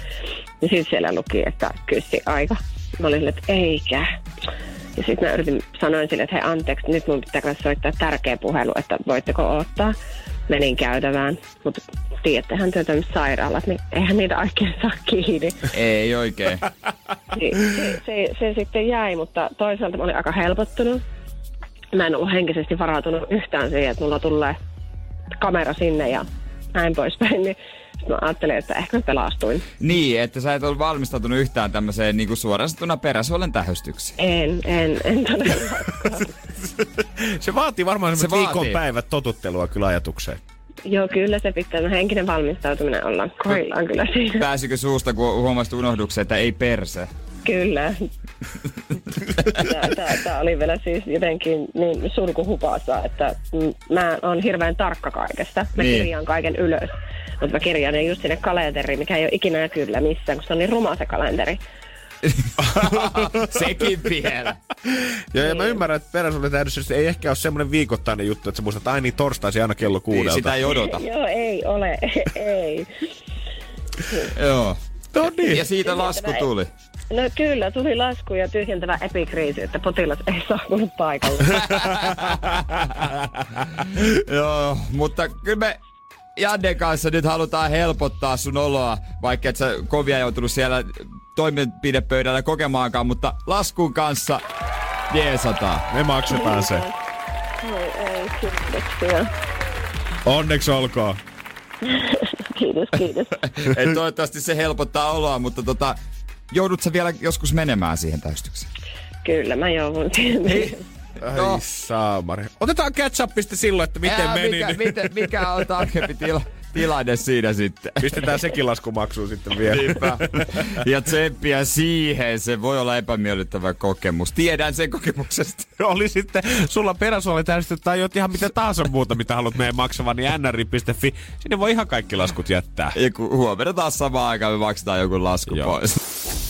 Ja sitten siellä luki, että kyssi aika. Mä olin että eikä. Ja sitten mä yritin, sanoin sille, että hei anteeksi, nyt mun pitää soittaa tärkeä puhelu, että voitteko ottaa. Menin käytävään, mutta tiedättehän te tämmöiset sairaalat, niin eihän niitä oikein saa kiinni. Ei oikein. Niin, se, se, se sitten jäi, mutta toisaalta mä olin aika helpottunut. Mä en ollut henkisesti varautunut yhtään siihen, että mulla tulee kamera sinne ja näin poispäin. Niin mä ajattelin, että ehkä pelastuin. Niin, että sä et ollut valmistautunut yhtään tämmöiseen niinku suorastettuna peräsuolen tähystykseen. En, en, en todellakaan. Se vaatii varmaan Se vaatii. päivät totuttelua kyllä ajatukseen. Joo, kyllä se pitää. No, henkinen valmistautuminen ollaan koillaan kyllä siinä. Pääsikö suusta, kun huomasit unohdukseen, että ei perse? Kyllä. Tämä oli vielä siis jotenkin niin surkuhupassa, että mä oon hirveän tarkka kaikesta. Mä Niin. kirjaan kaiken ylös. Mutta mä kirjaan ne just sinne kalenteriin, mikä ei ole ikinä näkyvillä missään, kun se on niin ruma se kalenteri. Sekin vielä. Ja, ja mä ymmärrän, että täydys ei ehkä ole semmoinen viikoittainen juttu, että sä muistat, että ai niin torstaisin aina kello Niin, kuudelta. sitä ei odota. Joo, ei ole, ei. Joo. No niin. Ja siitä lasku tuli. No kyllä, tuli lasku ja tyhjentävä epikriisi, että potilas ei saapunut paikalle. Joo, mutta kyllä me Janne kanssa nyt halutaan helpottaa sun oloa, vaikka et sä kovia joutunut siellä toimenpidepöydällä kokemaankaan, mutta laskun kanssa jeesataan. Me maksetaan se. Ei, ei, kiitoksia. Onneksi olkoon. Kiitos, kiitos. Et toivottavasti se helpottaa oloa, mutta tota, joudut sä vielä joskus menemään siihen täystykseen? Kyllä, mä joudun siihen. Ai No. saamari. Otetaan catch-upista silloin, että miten Ää, meni. Mikä, niin miten, mikä on tarkempi tila, tilanne siinä sitten? Pistetään sekin laskumaksuun sitten vielä. Niinpä. Ja tsemppiä siihen, se voi olla epämiellyttävä kokemus. Tiedän sen kokemuksesta. Oli sitten sulla peräsuoli täysin tai jotain ihan mitä tahansa muuta, mitä haluat meidän maksavan, niin nri.fi. Sinne voi ihan kaikki laskut jättää. Ja kun huomenna taas samaan aikaan me maksetaan joku lasku Joo. pois.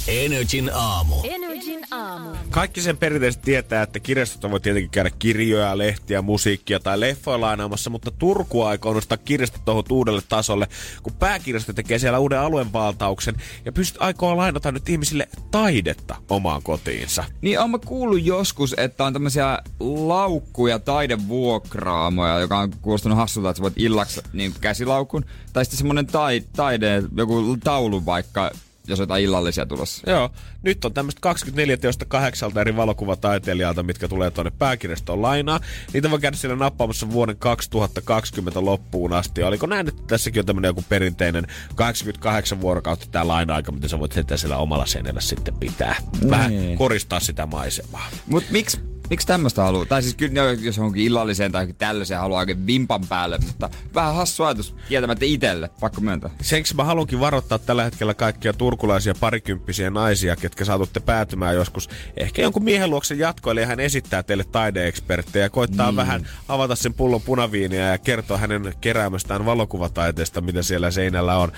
Energin aamu. Energin aamu. Kaikki sen perinteisesti tietää, että kirjastosta voi tietenkin käydä kirjoja, lehtiä, musiikkia tai leffoja lainaamassa, mutta Turku aikoo nostaa kirjastot tuohon uudelle tasolle, kun pääkirjasto tekee siellä uuden aluevaltauksen ja pystyt aikoo lainata nyt ihmisille taidetta omaan kotiinsa. Niin on mä kuullut joskus, että on tämmöisiä laukkuja taidevuokraamoja, joka on kuulostanut hassulta, että sä voit illaksi niin käsilaukun. Tai sitten semmonen tai, taide, joku taulu vaikka, jos jotain illallisia tulossa. Joo, nyt on tämmöistä 24 teosta kahdeksalta eri valokuvataiteilijalta, mitkä tulee tuonne pääkirjastoon lainaa. Niitä voi käydä siellä nappaamassa vuoden 2020 loppuun asti. Oliko näin, että tässäkin on tämmöinen joku perinteinen 88 vuorokautta tämä laina-aika, mitä sä voit sitä siellä omalla seinällä sitten pitää. Vähän Niin. koristaa sitä maisemaa. Mut miksi Miksi tämmöistä haluaa? Tai siis kyllä jos onkin illalliseen tai tällaiseen haluaa oikein vimpan päälle, mutta vähän hassu ajatus kieltämättä itselle, pakko myöntää. Senksi mä haluankin varoittaa tällä hetkellä kaikkia turkulaisia parikymppisiä naisia, ketkä saatutte päätymään joskus ehkä jonkun miehen luokse jatkoille ja hän esittää teille taideeksperttejä ja koittaa niin. vähän avata sen pullon punaviiniä ja kertoa hänen keräämästään valokuvataiteesta, mitä siellä seinällä on.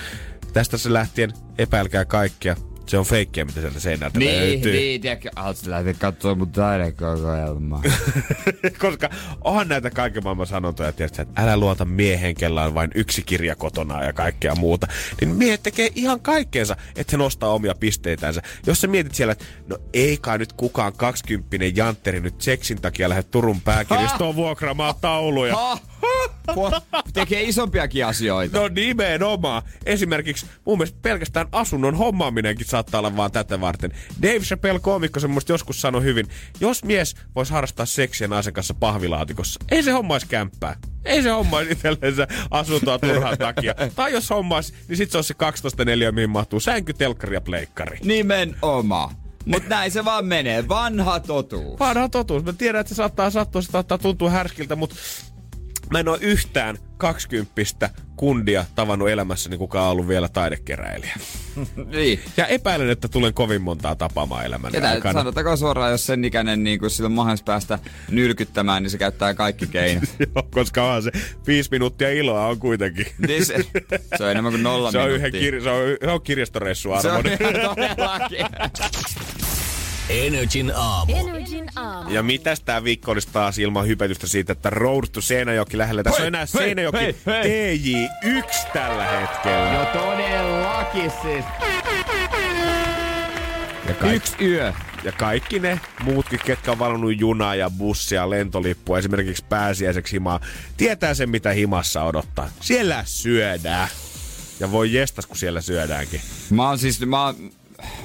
Tästä se lähtien epäilkää kaikkia. Se on feikkiä, mitä sieltä seinältä Niin, löytyy. niin, tiedätkö, haluatko lähteä katsoa mun taidekokoelmaa? Koska onhan näitä kaiken maailman sanontoja, tiedätkö, että älä luota miehen, kella on vain yksi kirja kotona ja kaikkea muuta. Niin miehet tekee ihan kaikkeensa, että he nostaa omia pisteitänsä. Jos sä mietit siellä, että no ei kai nyt kukaan kaksikymppinen jantteri nyt seksin takia lähde Turun pääkirjastoon vuokraamaan tauluja. Ha? Tekee isompiakin asioita. No nimenomaan. Esimerkiksi mun mielestä pelkästään asunnon hommaaminenkin saattaa olla vaan tätä varten. Dave Chappelle koomikko semmoista joskus sanoi hyvin, jos mies voisi harrastaa seksiä naisen kanssa pahvilaatikossa, ei se hommaisi kämppää. Ei se hommaisi itsellensä asuntoa turhan takia. Tai jos hommaisi, niin sit se olisi se 12 neliö, mihin mahtuu sänky, telkkari ja pleikkari. Nimenomaan. Mut näin se vaan menee. Vanha totuus. Vanha totuus. Mä tiedän, että se saattaa sattua, se saattaa tuntua härskiltä, mutta mä en ole yhtään kaksikymppistä kundia tavannut elämässäni, kuka on ollut vielä taidekeräilijä. Niin. Ja epäilen, että tulen kovin montaa tapaamaan elämäni tää, aikana. sanotaanko suoraan, jos sen ikäinen niin kun sillä on mahdollisuus päästä nylkyttämään, niin se käyttää kaikki keinot. Joo, koska onhan se viisi minuuttia iloa on kuitenkin. Niin se, se on enemmän kuin nolla Se on, yhden kir- se on, se on kirjastoreissu Se on todellakin. Energin aamu. Energin aamu. Ja mitäs tää viikko olisi taas ilman hypetystä siitä, että Road to Seinäjoki lähellä. Tässä Hei, on enää hei, Seinäjoki hei, hei. TJ1 tällä hetkellä. No todellakin siis. Ja kaikki, Yksi yö. ja kaikki ne muutkin, ketkä on valinnut junaa ja bussia, lentolippua, esimerkiksi pääsiäiseksi himaa, tietää sen, mitä himassa odottaa. Siellä syödään. Ja voi jestas, kun siellä syödäänkin. Mä oon siis, mä oon,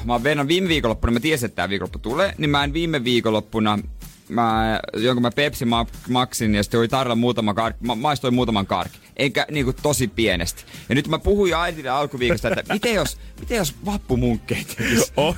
mä oon vennon viime viikonloppuna, mä tiesin, että tää viikonloppu tulee, niin mä en viime viikonloppuna mä, jonkun mä Pepsi ma- maksin ja sitten oli tarjolla muutama karkki, mä maistoin muutaman karkki. Eikä niinku tosi pienesti. Ja nyt mä puhuin äitille alkuviikosta, että miten jos, miten jos vappumunkkeja tekis? Oi,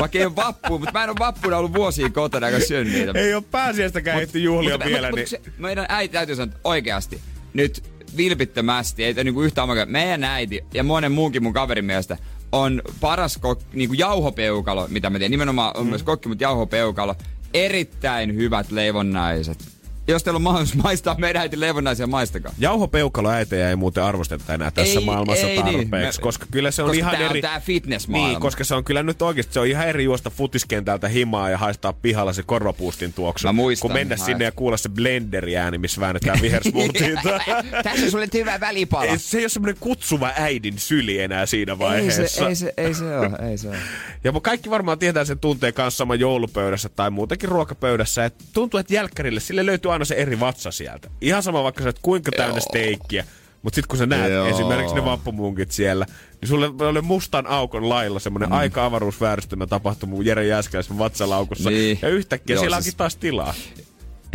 Vaikka ei ole vappu, mutta mä en ole vappuna ollut vuosia kotona, eikä syön niitä. ei ole pääsiäistäkään ehti juhlia Mutta- vielä. mutta- niin... mutta se- Meidän äiti täytyy sanoa, että oikeasti nyt vilpittömästi, ei niinku yhtään omakaan. Meidän äiti ja monen muunkin mun kaverin mielestä on paras kok, niinku jauhopeukalo, mitä mä tiedän. Nimenomaan on mm. myös kokki, mutta jauhopeukalo. Erittäin hyvät leivonnaiset. Jos teillä on mahdollisuus maistaa meidän äitin leivonnaisia, maistakaa. Jauhopeukkaloäitejä ei muuten arvosteta enää tässä Ei- maailmassa ei niin. tarpeeksi, Me- koska kyllä se on koska ihan tää on eri... tää fitnessmaailma. Niin, koska se on kyllä nyt oikeasti, se on ihan eri juosta futiskentältä himaa ja haistaa pihalla se korvapuustin tuoksu. Mä muistan. Kun mennä sinne ja kuulla se blenderi ääni, missä väännetään vihersmoothiita. Tässä on sulle hyvä välipala. Ei, se ei ole semmoinen kutsuva äidin syli enää siinä Ei vaiheessa. se, ei, se, ei se ole, ei se ole. Ja kaikki varmaan tietää sen tunteen kanssa sama joulupöydässä tai muutenkin ruokapöydässä, että tuntuu, että jälkkärille sille löytyy aina se eri vatsa sieltä. Ihan sama vaikka sä oot kuinka täynnä Joo. steikkiä. Mutta sitten kun sä näet Joo. esimerkiksi ne vappumunkit siellä, niin sulle oli mustan aukon lailla semmoinen mm. aika avaruusvääristymä tapahtui mun Jere Jääskeläisen vatsalaukussa. Niin. Ja yhtäkkiä Joo, siellä siis- onkin taas tilaa.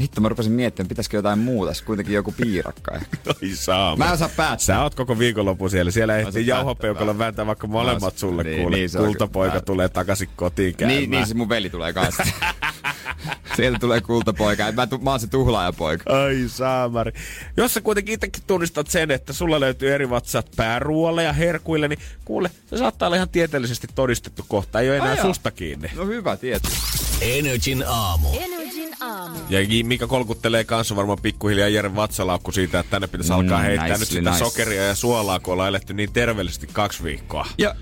Hitto, mä rupesin miettimään, pitäisikö jotain muuta, se kuitenkin joku piirakka ehkä. Saa. Mä en osaa päättää. Sä oot koko viikonloppu siellä. Siellä ehtii jauhopeukalla vääntää vaikka molemmat oon- sulle niin, kuule. niin, on Kultapoika kyllä- tulee takaisin kotiin käymään. Niin, niin se mun veli tulee kanssa. Sieltä tulee kultapoika. Mä, tu- mä oon se tuhlaajapoika. Ai saamari. Jos sä kuitenkin itsekin tunnistat sen, että sulla löytyy eri vatsat pääruolle ja herkuille, niin kuule, se saattaa olla ihan tieteellisesti todistettu kohta. Ei ole enää Ai joo. susta kiinni. No hyvä tietää. Energin aamu. Energin aamu. Ja Mika kolkuttelee kanssa varmaan pikkuhiljaa Jeren vatsalaukku siitä, että tänne pitäisi Mm, alkaa heittää nice, nyt sitä nice. sokeria ja suolaa, kun ollaan eletty niin terveellisesti kaksi viikkoa. Ja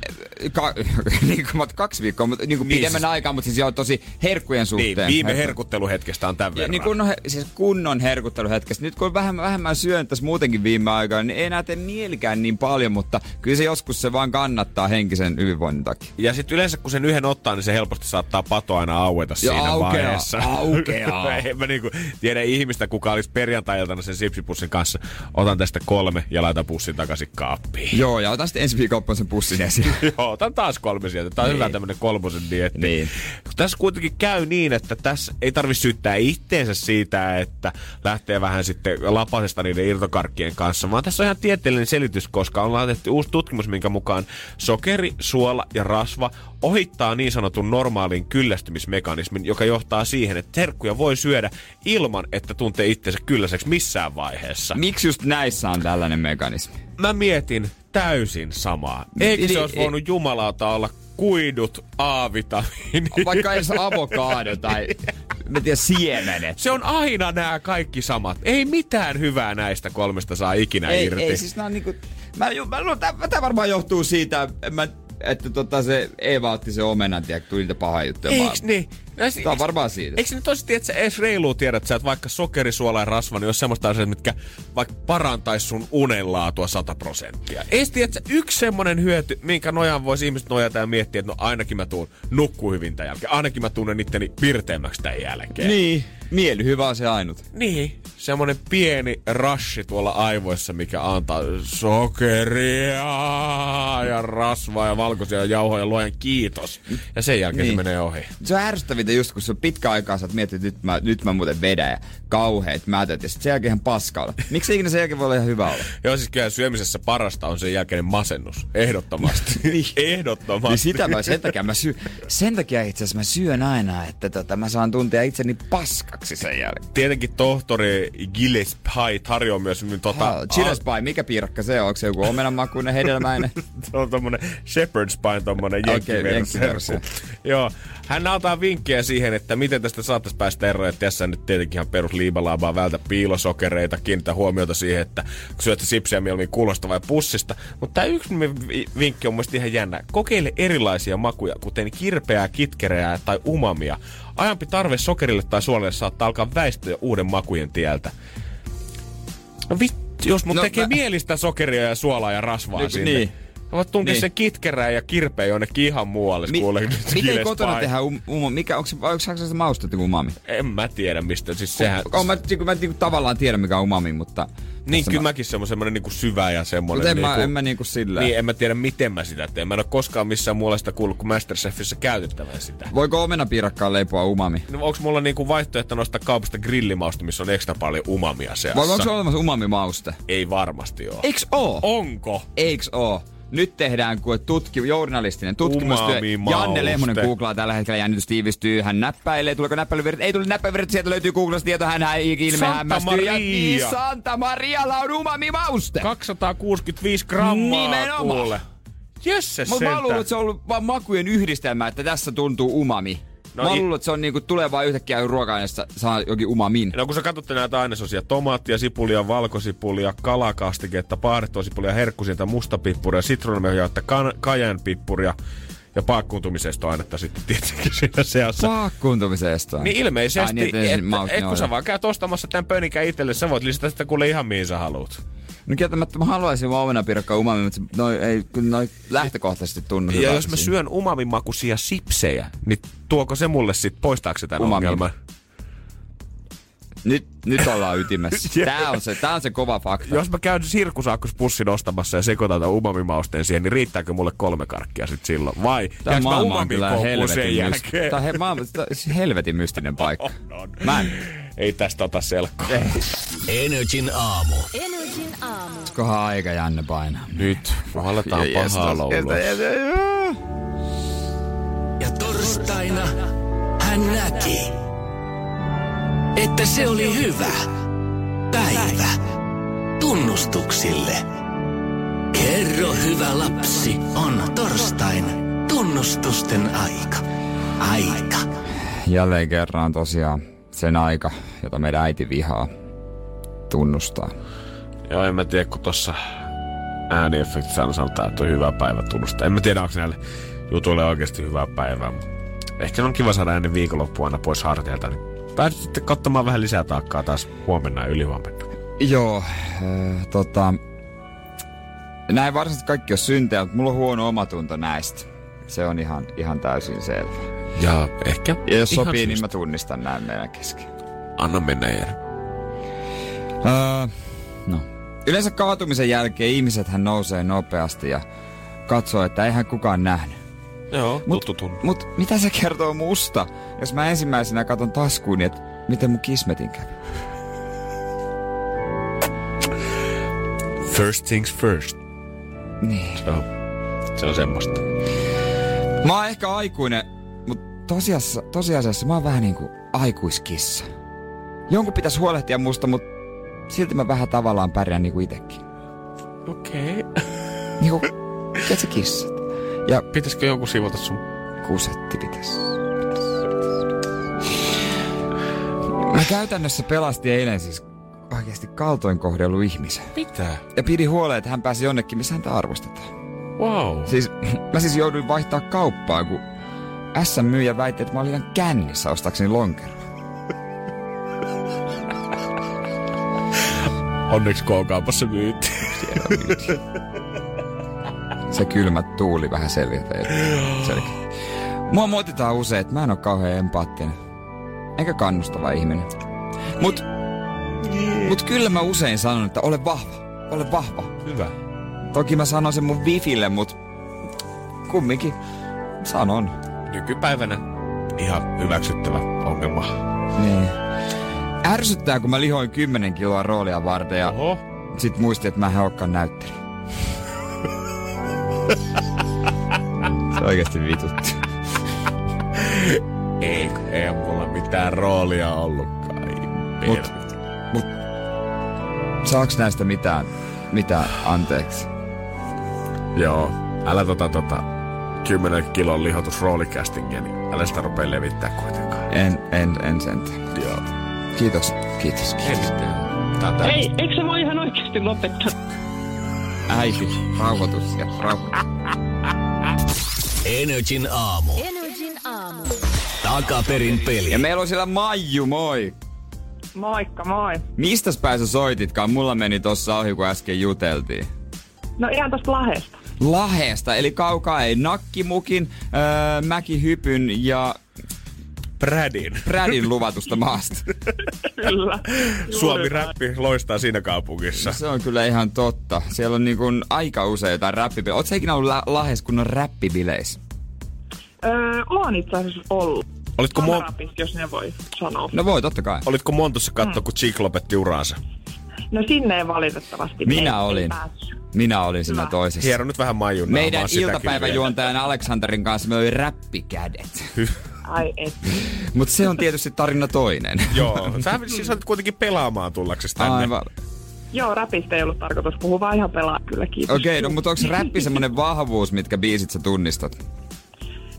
ka, niin kuin, kaksi viikkoa, mutta niin kuin Niin, pidemmän siis- aikaa, mutta siis joo, tosi herkkujen Niin, suhteen. viime Herkku- herkutteluhetkestä on tämän Ja, verran. niin kunnon, he- siis kunnon herkutteluhetkestä. Nyt kun on vähemmän, vähemmän syönyt tässä muutenkin viime aikoina, niin ei enää tee mielikään niin paljon, mutta kyllä se joskus se vaan kannattaa henkisen hyvinvoinnin takia. Ja sitten yleensä kun sen yhden ottaa, niin se helposti saattaa pato aina aueta Ja siinä aukeaa, vaiheessa. aukeaa. en mä niinku tiedä ihmistä, kuka olisi perjantai sen sipsipussin kanssa. Otan tästä kolme ja laitan pussin takaisin kaappiin. Joo, ja otan sitten ensi viikolla sen pussin esiin. Joo, otan taas kolme sieltä. Tää on Niin. hyvä tämmönen kolmosen dietti. Niin. Tässä kuitenkin käy niin, että tässä ei tarvi syyttää itteensä siitä, että lähtee vähän sitten lapasesta niiden irtokarkkien kanssa, vaan tässä on ihan tieteellinen selitys, koska on laitettu uusi tutkimus, minkä mukaan sokeri, suola ja rasva ohittaa niin sanotun normaalin kyllästymismekanismin, joka johtaa siihen, että herkkuja voi syödä ilman, että tuntee itsensä kylläiseksi missään vaiheessa. Miksi just näissä on tällainen mekanismi? Mä mietin täysin samaa. Eikö se Niin, olisi ei- voinut jumalauta olla kuidut, A-vitamiini? Vaikka edes avokaado tai mä tiedän, siemenet. Se on aina nämä kaikki samat. Ei mitään hyvää näistä kolmesta saa ikinä Ei, irti. ei, siis nää on niinku... Mä, mä tää, tää varmaan johtuu siitä, mä, että tota se Eeva otti se omenan, tiedä, tuli niitä paha juttuja Eiks niin? No, Tää on varmaan siitä. Eikö nyt olisi, että sä edes reilua tiedät sä, että vaikka sokeri, suola ja rasva, niin olisi semmoista asiaa, mitkä vaikka parantaisi sun unenlaatua 100 prosenttia. Ei sit tiedät sä, yksi semmonen hyöty, minkä nojaan voisi ihmiset nojata ja miettiä, että no ainakin mä tuun nukkuu hyvin tämän jälkeen. Ainakin mä tunnen itteni pirteämmäksi tämän jälkeen. Niin. Mielihyvä on se ainut. Niin, semmonen pieni rashi tuolla aivoissa, mikä antaa sokeria ja rasvaa ja valkoisia jauhoja, luojan kiitos. Ja sen jälkeen niin. Niin. se menee ohi. Se on ärsyttävintä just, kun se on pitkä aikaa, sä oot miettinyt, että nyt mä, nyt mä muuten vedän ja kauheet mätöt ja sit sen jälkeen ihan paskalla. Miksi ikinä sen jälkeen voi olla ihan hyvä olla? Joo, siis kyllä syömisessä parasta on sen jälkeinen masennus. Ehdottomasti. Ehdottomasti. Niin sitä mä, sen takia mä syön, sen takia itse asiassa mä syön aina, että tota, mä saan tuntea itseni paskaksi sen jälkeen. Tietenkin tohtori Gillespie tarjoaa myös niin tota... Ah, Chiles pie, mikä piirakka se on? Onko se joku omenanmakuinen hedelmäinen? Se on tommonen shepherd's pie, tommonen jenkkiversio. jenkkiversio. Joo. Hän antaa vinkkejä siihen, että miten tästä saattaisi päästä eroon. Että tässä nyt tietenkin ihan perus liibalaabaa vältä piilosokereita, kiinnittää huomiota siihen, että syöt sipsiä mieluummin kuulosta vai pussista. Mutta tämä yksi vi- vinkki on mun mielestä ihan jännä. Kokeile erilaisia makuja, kuten kirpeää, kitkereää tai umamia. Ajampi tarve sokerille tai suolalle saattaa alkaa väistyä uuden makujen tieltä. No vittu, jos mun No tekee mä... mielistä sokeria ja suolaa ja rasvaa Niin, sinne. niin. Voit tunkea Niin. sen kitkerää ja kirpeä jonnekin ihan muualle. Mi- kuule, miten kotona tehdään um, um, mikä, onko se, onko se maustettu umami? En mä tiedä mistä. Siis sehän... On, mä, mä niin, tavallaan tiedän mikä on umami, mutta... Niin, kyllä mä- mäkin semmoinen semmoinen niinku syvä ja semmoinen. Mutta en, niinku, mä, en mä niinku silleen. Niin, en mä tiedä miten mä sitä teen. Mä en ole koskaan missään muualla sitä kuullut kuin Masterchefissä käytettävän sitä. Voiko omenapiirakkaan leipoa umami? No, onko mulla niinku vaihtoehto nostaa kaupasta grillimausta, missä on ekstra paljon umamia seassa? Vai onko se olemassa umamimauste? Ei varmasti oo. Eiks oo? Onko? Eiks oo? Nyt tehdään kuin tutki, journalistinen tutkimustyö. Janne Lehmonen googlaa tällä hetkellä jännitys tiivistyy. Hän näppäilee. Tuleeko näppäilyvirta? Ei tule näppäilyvirta. Sieltä löytyy Googlasta tieto. Hän ilme Santa hämmästyy. Ja niin Maria. Santa Marialla on umamimauste. 265 grammaa Nimenomaan. kuule. Jösses Mutta mä luulen, että se on ollut vaan makujen yhdistelmä, että tässä tuntuu umami. No mä luulen, että se on niinku, tulee vaan yhtäkkiä ruoka-aineesta saa jokin umamin. No kun sä katsotte näitä ainesosia, tomaattia, sipulia, valkosipulia, kalakastiketta, paahrettua sipulia, herkkusinta, mustapippuria, sitruunamehjauetta, kan- kajanpippuria ja paakkuuntumisesta ainetta sitten tietenkin siinä seassa. Paakkuuntumisesta. Niin ilmeisesti, Ai niin, että että et, et, kun sä vaan käyt ostamassa tämän pönikän itselle, sä voit lisätä sitä kuule ihan mihin sä haluut. No kieltämättä mä haluaisin vaan omenapiirakka umami, mutta noi ei kyllä noi lähtökohtaisesti tunnu Ja jos mä siinä. syön umamimakuisia sipsejä, niin tuoko se mulle sit, poistaako se tämän Umamin. ongelman? Nyt, nyt ollaan ytimessä. Tää, on se, tää on se kova fakta. Jos mä käyn sirkusakkuspussin ostamassa ja sekoitan tämän umamimausteen siihen, niin riittääkö mulle kolme karkkia sit silloin? Vai Tää jääkö mä umamikoukkuun sen jälkeen? tää on he, maailma, helvetin mystinen paikka. Mä en, Ei tästä ota selkoa. Energin aamu. Energin aamu. kohan aika Janne painaa. Nyt puhalletaan pahaa laulua. Ja torstaina hän näki, että se oli hyvä päivä tunnustuksille. Kerro hyvä lapsi, on torstain tunnustusten aika. Aika. Jälleen kerran tosiaan sen aika, jota meidän äiti vihaa tunnustaa. Joo, en mä tiedä, kun tossa ääniefektissä aina sanotaan, että on hyvä päivä tunnustaa. En mä tiedä, onko näille jutuille oikeasti hyvää päivää, mutta ehkä on kiva saada ennen viikonloppua aina pois harteilta. Niin pääset sitten katsomaan vähän lisää taakkaa taas huomenna ja ylihuomenna. Joo, äh, tota... Näin varsinaisesti kaikki on syntejä, mutta mulla on huono omatunto näistä. Se on ihan, ihan täysin selvä. Ja ehkä Ja jos sopii, niin mä tunnistan näin meidän kesken. Anna mennä, Jere. Öö, no. Yleensä kaatumisen jälkeen ihmisethän nousee nopeasti ja katsoo, että eihän kukaan nähnyt. Joo, Mut- tuttu tunne. Mut mitä se kertoo musta, jos mä ensimmäisenä katon taskuun, että miten mun kismetin kävi? First things first. Niin. Se on, se on semmoista. Mä oon ehkä aikuinen, tosiasiassa, tosiasiassa mä oon vähän niinku aikuiskissa. Jonkun pitäisi huolehtia musta, mutta silti mä vähän tavallaan pärjään niinku itekin. Okei. Okay. Niinku, tiedätkö kissat? Ja Pitäisikö jonkun siivota sun? kusetti pitäisi. Mä käytännössä pelastin eilen siis oikeasti kaltoin kohdellut ihmisen. Mitä? Ja pidi huoleen, että hän pääsi jonnekin, missä häntä arvostetaan. Wow. Siis mä siis jouduin vaihtaa kauppaa, kun S-myyjä väitti, että mä olin ihan kännissä ostakseni lonkeroa. Onneksi K-kaupassa myytiin. Se kylmä tuuli vähän selviää. Mua moititaan usein, että mä en oo kauhean empaattinen. enkä kannustava ihminen. Mut, mut kyllä mä usein sanon, että ole vahva, ole vahva. Hyvä. Toki mä sanon sen mun Wifille, mut kumminkin sanon. Nykypäivänä ihan hyväksyttävä ongelma. Niin. Ärsyttää, kun mä lihoin 10 kiloa roolia varten ja Oho. sit muistin, että mä en olekaan näyttelijä. Se oikeesti vitutti. Ei, ei mulla mitään roolia ollutkaan. Ei Mut, mut saaks näistä mitään, mitään anteeksi? Joo, älä tota tota 10 kilon lihotus roolikästingiä, niin älä sitä rupea levittää kuitenkaan. En, en, en sentään. Joo. Kiitos, kiitos. On tää. Ei, eikö se voi ihan oikeasti lopettaa? Äiti, rauhoitus ja rauhoitus. Energin aamu. Energin aamu. Takaperin peli. Ja meillä on siellä Maiju, moi! Moikka, moi. Mistäs päin sä soititkaan? Mulla meni tossa ohi, kun äsken juteltiin. No ihan tosta Lahesta. Laheesta, eli kaukaa ei nakkimukin, öö, mäkihypyn ja Bradin. Bradin luvatusta maasta. Kyllä. Suomi räppi loistaa siinä kaupungissa. Se on kyllä ihan totta. Siellä on niin kuin aika usein jotain räppibileitä. Oletko ikinä ollut la- Lahes kunnon räppibileissä? Öö, oon itse asiassa ollut. Olitko, mo- Kamerapista, jos ne voi sanoa. No voi, totta kai. olitko Montossa katsoa, kun Chick lopetti uraansa? No sinne ei valitettavasti. Minä olin. päässyt. Minä olin siinä Hyvä. toisessa. Hiero nyt vähän Maijun Meidän naamaa sitäkin iltapäiväjuontajan Aleksanterin kanssa me oli räppikädet. Ai et. Mutta se on tietysti tarina toinen. Joo, sä siis olet kuitenkin pelaamaan tullaksesi tänne. Aivan. Joo, räpistä ei ollut tarkoitus puhua, vaan ihan pelaa kyllä, kiitos. Okei, okay, no mutta onko räppi semmonen vahvuus, mitkä biisit sä tunnistat?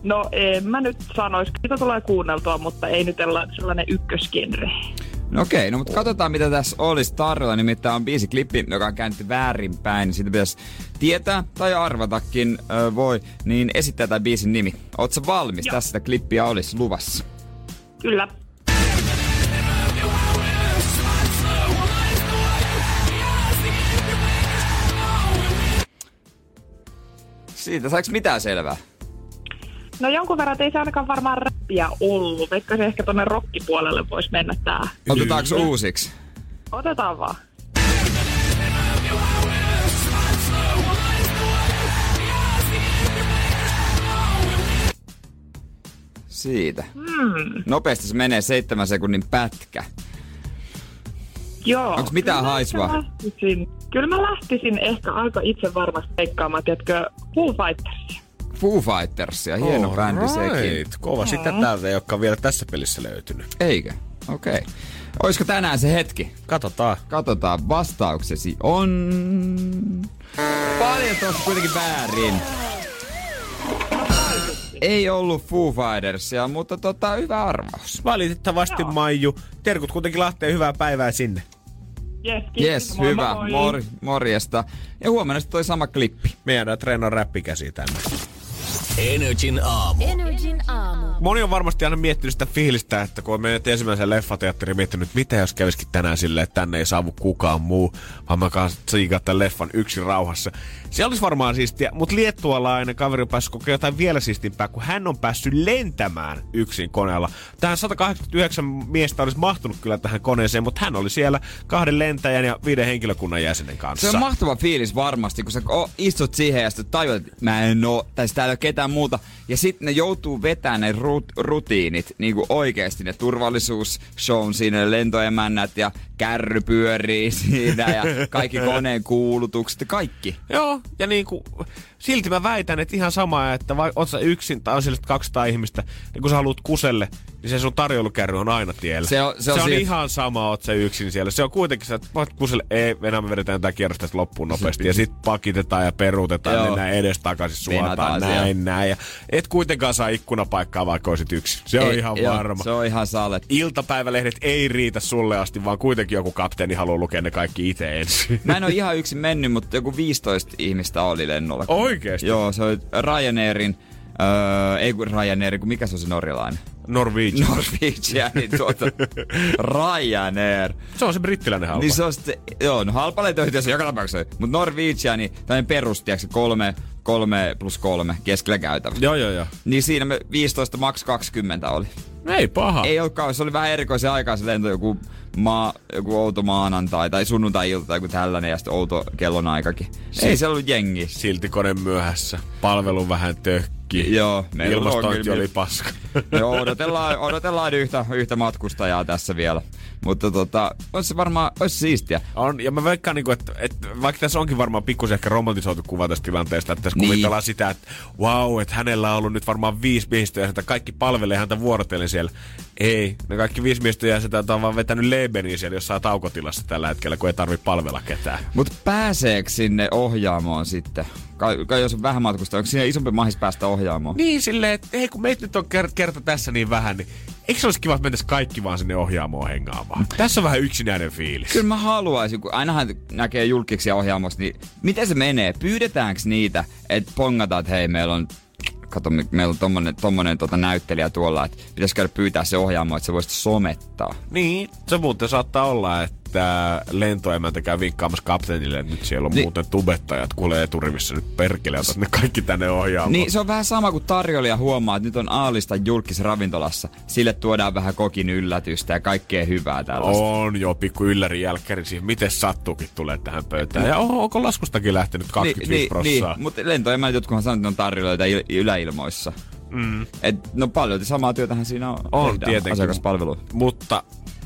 No en mä nyt sanois, mitä tulee kuunneltua, mutta ei nyt olla sellainen ykkösgenre. No okei, no mutta katsotaan mitä tässä olisi tarjolla. Nimittäin on biisiklippi, joka on kääntynyt väärinpäin. Siitä pitäisi tietää tai arvatakin ö, voi. Niin esittää tämän biisin nimi. Oot sä valmis? Joo. Tässä sitä klippiä olisi luvassa. Kyllä. Siitä saaks mitään selvää? No jonkun verran, ei se ainakaan varmaan räppiä ollut. Veikka se ehkä tonne rockipuolelle voisi mennä tää. Otetaanko uusiksi? Otetaan vaan. Siitä. Nopeasti se menee seitsemän sekunnin pätkä. Joo. Onks mitään Kyllä mä haisua? lähtisin- Kyllä mä lähtisin ehkä aika itse varmasti veikkaamaan, tiedätkö, Foo Fightersia. Foo Fightersia, hieno bändi sekin. Kova sitä täältä ei olekaan vielä tässä pelissä löytynyt. Eikö? Okei. Okay. Olisiko tänään se hetki? Katsotaan. Katsotaan, vastauksesi on... Paljon tossa kuitenkin väärin. Ei ollut Foo Fightersia, mutta tota, hyvä arvaus. Valitettavasti Maiju. Terkut kuitenkin Lahteen hyvää päivää sinne. Yes, kiitos. Yes, Moi hyvä. moi. Mor, morjesta. Ja huomenna sitten toi sama klippi. Me jäädään treenaan räppikäsi tänne. Energin aamu. Energin aamu. Moni on varmasti aina miettinyt sitä fiilistä, että kun on mennyt ensimmäisen leffateatteriin miettinyt, että mitä jos kävisikin tänään silleen, että tänne ei saavu kukaan muu, vaan mä kanssa tämän leffan yksin rauhassa. Se olisi varmaan siistiä, mutta liettualainen kaveri on päässyt kokea jotain vielä siistimpää, kun hän on päässyt lentämään yksin koneella. Tähän 189 miestä olisi mahtunut kyllä tähän koneeseen, mutta hän oli siellä kahden lentäjän ja viiden henkilökunnan jäsenen kanssa. Se on mahtava fiilis varmasti, kun sä istut siihen ja sitten tajuat, että mä en oo, tai täällä ei ole ketään muuta. Ja sitten ne joutuu vetämään ne rut- rutiinit, niin kuin oikeasti ne turvallisuusshown siinä, lentoemännät ja kärry pyörii siinä ja kaikki koneen kuulutukset ja kaikki. Joo, ja niin kuin, silti mä väitän, että ihan sama, että vai oot sä yksin tai on siellä 200 ihmistä, niin kun sä haluat kuselle, niin se sun tarjoulukärry on aina tiellä. Se on- se on se on siitä- ihan sama, oot sä yksin siellä. Se on kuitenkin, sä voit kuselle, ei, enää me vedetään tää kierrosta tästä loppuun nopeasti. Ja sit pakitetaan ja peruutetaan Joo. ja näin edestakaisin suotaan, näin, siellä. näin. Ja et kuitenkaan saa ikkunapaikkaa, vaikka olisit yksin. Se on Ei, ihan joo, varma. Se on ihan salet. Iltapäivälehdet ei riitä sulle asti, vaan kuitenkin joku kapteeni haluaa lukea ne kaikki itse ensin. Mä en ole ihan yksin mennyt, mutta joku 15 ihmistä oli lennolla. Oikeesti? Joo, se oli Ryanairin, öö, ei kun Ryanair, kun mikä se on se norjalainen? Norwegian. Norwegian, niin tuota, Ryanair. Se on se brittiläinen halpa. Niin se on sitten, joo, no halpa se joka tapauksessa. Mutta Norwegian, niin tämmöinen perus, tiedätkö, kolme, kolme plus kolme keskellä käytävä. Joo, joo, joo. Niin siinä me 15 maks 20 oli. Ei paha. Ei ollutkaan, se oli vähän erikoisen aikaa se lento, joku, maa, joku outo maanantai tai sunnuntai-ilta tai joku tällainen ja sitten outo kellonaikakin. Ei se ollut jengi. Silti kone myöhässä. Palvelu vähän tökki. Joo, meillä on ongelmia. oli paska. Joo, odotellaan, odotellaan yhtä, yhtä matkustajaa tässä vielä. Mutta tota, olisi se varmaan, olisi siistiä. On, ja mä veikkaan, niin että, että vaikka tässä onkin varmaan pikkusen ehkä romantisoitu kuva tästä tilanteesta, että tässä Niin. kuvitellaan sitä, että wow, että hänellä on ollut nyt varmaan viisi miehistöä että kaikki palvelee häntä vuorotellen siellä. Ei, ne kaikki viisi miehistöä sitä on vaan vetänyt Lebeniin siellä jossain taukotilassa tällä hetkellä, kun ei tarvi palvella ketään. Mutta pääseekö sinne ohjaamoon sitten? Kai, kai jos on vähän matkustajia, onko siinä isompi mahis päästä ohjaamoon? Niin silleen, että hei kun meitä nyt on ker- kerta tässä niin vähän, niin eikö se olisi kiva, että kaikki vaan sinne ohjaamoon hengaamaan? Tässä on vähän yksinäinen fiilis. Kyllä mä haluaisin, kun ainahan näkee julkiksi ohjaamossa, niin miten se menee? Pyydetäänkö niitä, että pongataan, että hei, meillä on kato, me- meillä on tommonen, tommonen tota näyttelijä tuolla, että pitäisi käydä pyytää se ohjaamo, että se voisi somettaa. Niin, se muuten saattaa olla, että lentoemäntä käy vinkkaamassa kapteenille, että nyt siellä on Niin. niin. muuten tubettajat, kuulee eturivissä nyt perkele, otat ne kaikki tänne ohjaamaan. Niin se on vähän sama kuin tarjoilija huomaa, että nyt on Aalista julkis ravintolassa. Sille tuodaan vähän kokin yllätystä ja kaikkea hyvää tällaista. On jo pikku ylläri jälkkäri siihen, miten sattuukin tulee tähän pöytään. Ja on, onko laskustakin lähtenyt 25 niin, niin, prossaa? mutta lentoemät jotkuhan sanoo, että ne on tarjoilijoita il- yläilmoissa. Mm. Et, no paljon samaa työtähän siinä on. On tietenkin. Asiakaspalvelu. Mutta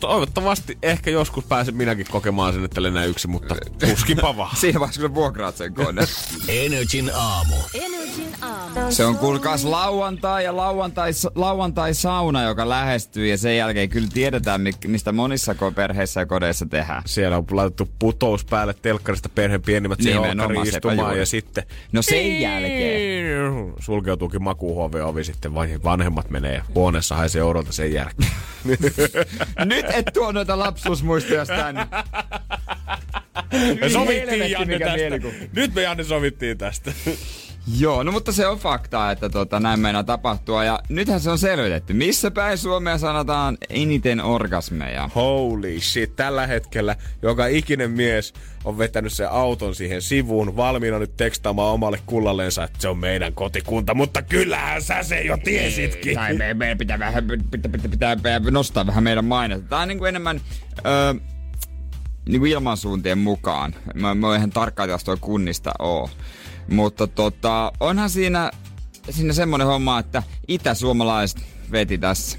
toivottavasti ehkä joskus pääsen minäkin kokemaan sen, että lennän yksi, mutta tuskinpa vaan. Siinä vaiheessa, kun sä vuokraat sen koneen. Energin aamu. Se on kuulkaas lauantai ja lauantai, lauantai sauna, joka lähestyy ja sen jälkeen kyllä tiedetään, mi- mistä monissa perheissä ja kodeissa tehdään. Siellä on laitettu putous päälle telkkarista perheen pienimmät siihen istumaan ja sitten No sen jälkeen. sulkeutuukin makuuhuoveen ovi sitten vanhemmat menee ja huoneessa haisee oudolta sen jälkeen. Nyt et tuo noita lapsuusmuistoja tänne. Me sovittiin Janne tästä. mielikuva. Nyt me Janne sovittiin tästä. Joo, no mutta se on fakta, että tota, näin meinaa tapahtua. Ja nythän se on selvitetty. Missä päin Suomea sanotaan eniten orgasmeja? Holy shit, tällä hetkellä joka ikinen mies on vetänyt sen auton siihen sivuun, valmiina nyt tekstaamaan omalle kullallensa, että se on meidän kotikunta, mutta kyllähän sä se jo tiesitkin. Tai me, meidän pitää vähän pitää, pitää, pitää, pitää nostaa vähän meidän mainetta. Tää on niin kuin enemmän öö, niin kuin ilmansuuntien mukaan. Mä, mä oon ihan tarkkaan tuosta kunnista oo. Mutta tota, onhan siinä, siinä semmonen homma, että itäsuomalaiset veti tässä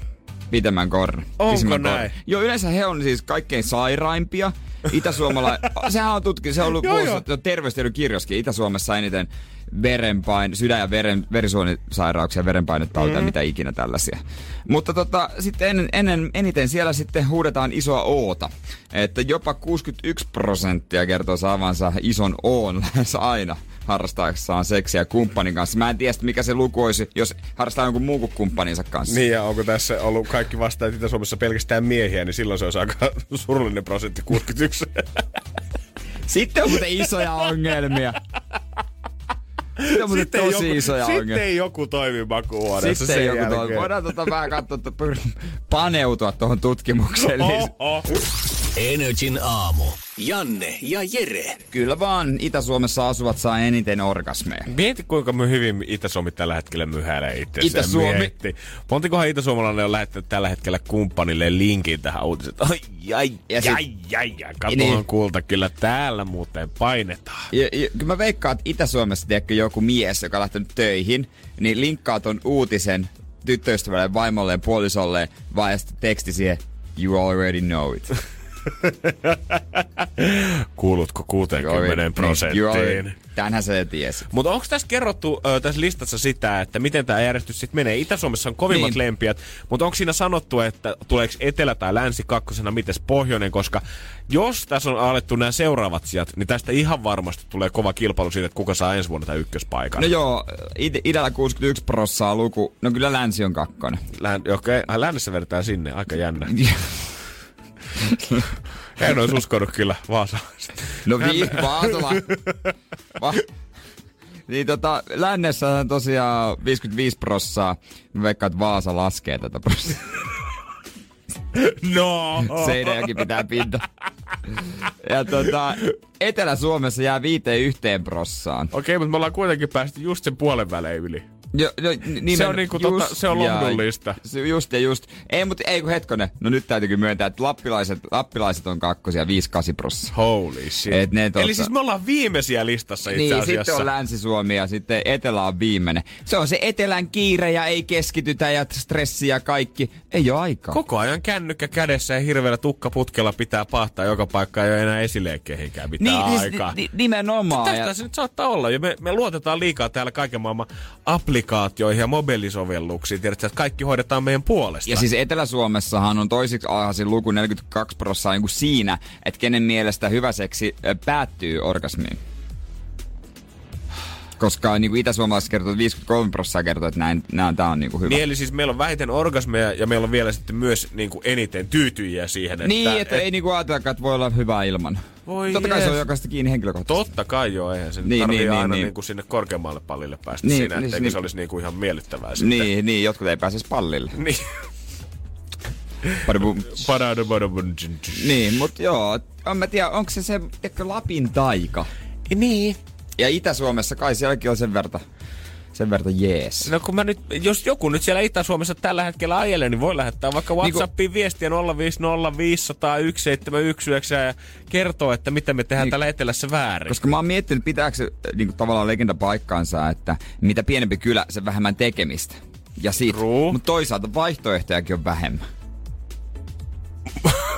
pitemmän korren. Onko pisimmän näin? korren. Joo, yleensä he on siis kaikkein sairaimpia. Itä-Suomala, sehän on tutki, se on ollut Joo, joo. jo terveystiedon Itä-Suomessa eniten verenpaine, sydän- ja veren, verisuonisairauksia, verenpainetautia, mm. mitä ikinä tällaisia. Mutta tota, sitten ennen, ennen, eniten siellä sitten huudetaan isoa oota. Että jopa 61 prosenttia kertoo saavansa ison oon lähes aina harrastaessaan seksiä kumppanin kanssa. Mä en tiedä, mikä se luku olisi, jos harrastaa jonkun muun kuin kumppaninsa kanssa. Niin ja onko tässä ollut kaikki vastaajat Itä-Suomessa pelkästään miehiä, niin silloin se olisi aika surullinen prosentti 61. Sitten on muuten isoja ongelmia. Sitten tosi joku, isoja sitten ongelmia. ei joku toimi makuuhuoneessa Sitten sen joku jälkeen. toi. Voidaan tota vähän katsoa, että pyr- paneutua tuohon tutkimukseen. Niin Oho. Energin aamu. Janne ja Jere. Kyllä vaan Itä-Suomessa asuvat saa eniten orgasmeja. Mieti kuinka me hyvin Itä-Suomi tällä hetkellä myhäilee itse. Itä-Suomi. Mietti. Montikohan Itä-Suomalainen on lähettänyt tällä hetkellä kumppanille linkin tähän uutiseen. Ai, ai, Ja sit- ai, ai, ai. Katohan Niin. kulta, kyllä täällä muuten painetaan. Ja, ja, kyllä mä veikkaan, että Itä-Suomessa tiedätkö, joku mies, joka on lähtenyt töihin, niin linkkaa ton uutisen tyttöystävälle, vaimolleen, puolisolleen, vaan teksti siihen, you already know it. Kuulutko 60 You prosenttiin? already- Tänhän se tiesi. Mutta onko tässä kerrottu ö, tässä listassa sitä, että miten tämä järjestys sitten menee? Itä-Suomessa on kovimmat Niin. niin. lempiät, mutta onko siinä sanottu, että tuleeko etelä tai länsi kakkosena, mites pohjoinen? Koska jos tässä on alettu nämä seuraavat sijat, niin tästä ihan varmasti tulee kova kilpailu siitä, että kuka saa ensi vuonna tämän ykköspaikan. No joo, id- idällä 61 prossaa luku. No kyllä länsi on kakkonen. Län, okei, okay. lännessä vedetään sinne, aika jännä. en olisi uskonut kyllä Vaasa. No vi- Vaasala. Va- niin tota, lännessä on tosiaan 55 prossaa. Mä veikkaan, että Vaasa laskee tätä prossaa. No! Seinäjoki pitää pinta. Ja tota, Etelä-Suomessa jää viiteen yhteen prossaan. Okei, mutta me ollaan kuitenkin päästy just sen puolen välein yli. Jo, jo, nimen, Se on niinku tota- se on ja- lohdullista. Se, just ja just. Ei, mutta ei kun hetkonen. No nyt täytyykin myöntää, että lappilaiset, lappilaiset on kakkosia 5-8 prosenttia. Holy shit. Et ne tota- Eli siis me ollaan viimeisiä listassa itse Niin, asiassa. sitten on Länsi-Suomi ja sitten Etelä on viimeinen. Se on se Etelän kiire ja ei keskitytä ja stressi ja kaikki. Ei ole aikaa. Koko ajan kännykkä kädessä ja hirveällä tukkaputkella pitää pahtaa joka paikka, ei ole enää esileikkeihinkään mitään niin, siis aikaa. ni- ni- nimenomaan. Tästä Ja, se nyt saattaa olla. Ja me, me luotetaan liikaa täällä kaiken maailman applikaatioihin ja mobiilisovelluksiin. Tiedätkö, että kaikki hoidetaan meidän puolesta. ja siis Etelä-Suomessahan on toisiksi alhaisin luku 42 prosenttia niin kuin siinä, että kenen mielestä hyvä seksi päättyy orgasmiin. Koska niin kuin Itä-Suomalaiset kertoo, että 53 prosenttia kertoo, että näin, näin, tämä on niin kuin hyvä. Niin, eli siis meillä on vähiten orgasmeja ja meillä on vielä sitten myös niin kuin eniten tyytyjiä siihen, että... niin, että ei niinku ajatellakaan, että voi olla hyvä ilman. Voi Totta kai se on jees. jokaista kiinni henkilökohtaisesti. Totta kai joo, eihän se Niin, niin, tarvii niin, niin, niin, aina niin. niin, kuin sinne korkeammalle pallille päästä Niin, niin, siinä, niin, etteikö niin. se olisi niin kuin ihan miellyttävää sitten. Niin, niin, jotkut ei pääse pallille. Niin. Niin, mutta joo, en mä tiedä, onko se se tiedätkö, Lapin taika? Niin. Ja Itä-Suomessa kai sielläkin on sen verta, sen verta jees. No kun mä nyt, jos joku nyt siellä Itä-Suomessa tällä hetkellä ajelee, niin voi lähettää vaikka Whatsappiin viestiä 050501719 ja kertoo, että mitä me tehdään Niin. täällä etelässä väärin. Koska mä oon miettinyt, pitääkö se niin kuin, tavallaan legenda paikkaansa, että mitä pienempi kylä, sen vähemmän tekemistä. Ja True. mutta toisaalta vaihtoehtojakin on vähemmän.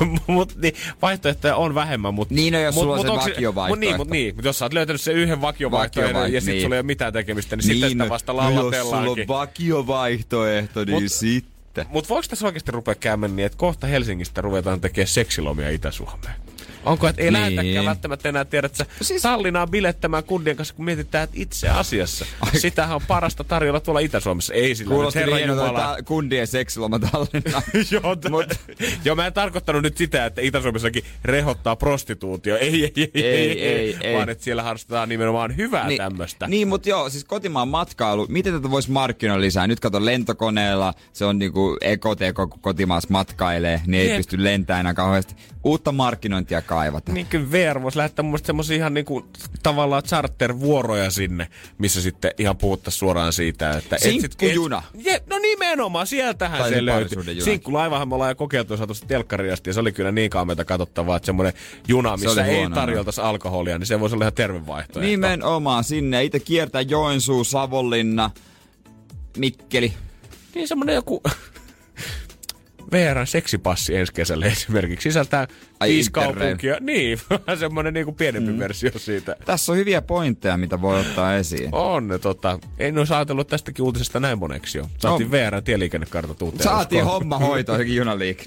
mut, niin, vaihtoehtoja on vähemmän, mutta... Niin, no jos sulla on se vakiovaihtoehto. Mut niin, mut niin, mut jos sä oot löytänyt sen yhden vakiovaihtoehdon Vakiovaihto- ja sit niin. sulla ei ole mitään tekemistä, niin, sitten sitä vasta no, jos sulla lallatellaankin. on vakiovaihtoehto, niin Mut- sitten. Mutta voiko tässä oikeasti rupea käymään niin, että kohta Helsingistä ruvetaan tekemään seksilomia Itä-Suomeen? Onko, että ei Niin. lähetäkään välttämättä enää tiedä, että Siis-. Tallinnaan bilettämään kundien kanssa, kun mietitään, että itse asiassa Ai- sitähän on parasta tarjolla tuolla Itä-Suomessa. Ei sillä nyt, Kuulosti herra niin Jumala. kundien seksiloma Tallinna. Joo, t- Mut- Joo, mä en tarkoittanut nyt sitä, että Itä-Suomessakin rehottaa prostituutio. Ei, ei, ei, ei, ei, ei, ei. Vaan että siellä harrastetaan nimenomaan hyvää niin, tämmöistä. Niin, mutta joo, siis kotimaan matkailu, miten tätä voisi markkinoida lisää? Nyt kato lentokoneella, se on niinku ekoteko, kun kotimaassa matkailee, niin ei Jep. pysty lentämään enää kauheasti. Uutta markkinointia kaivata. Niin kyllä VR voisi lähettää mun mielestä semmosia ihan niinku tavallaan charter-vuoroja sinne, missä sitten ihan puhuttaisiin suoraan siitä, että... et Sinkkujuna. Et, je, no nimenomaan, sieltähän Tai se se löytyy. Sinkkulaivahan me ollaan jo kokeiltu ja saatu se telkkariin asti, ja se oli kyllä niin kaameita katsottavaa, että semmoinen juna, missä oli ei huono, tarjoltaisi alkoholia, niin se voisi olla ihan terve vaihtoehto. Nimenomaan sinne. Itse kiertää Joensuu, Savonlinna, Mikkeli. Niin semmonen joku... VRn seksipassi ensi kesälle esimerkiksi sisältää Ai, viisi Interrail. kaupunkia. Niin, vähän semmonen niinku pienempi mm. versio siitä. Tässä on hyviä pointteja, mitä voi ottaa esiin. On, tota, en olisi ajatellut tästäkin uutisesta näin moneksi jo. Saatiin On. VRn tieliikennekartat uuteen. Saatiin uskoon. homma hoitoon, junaliike.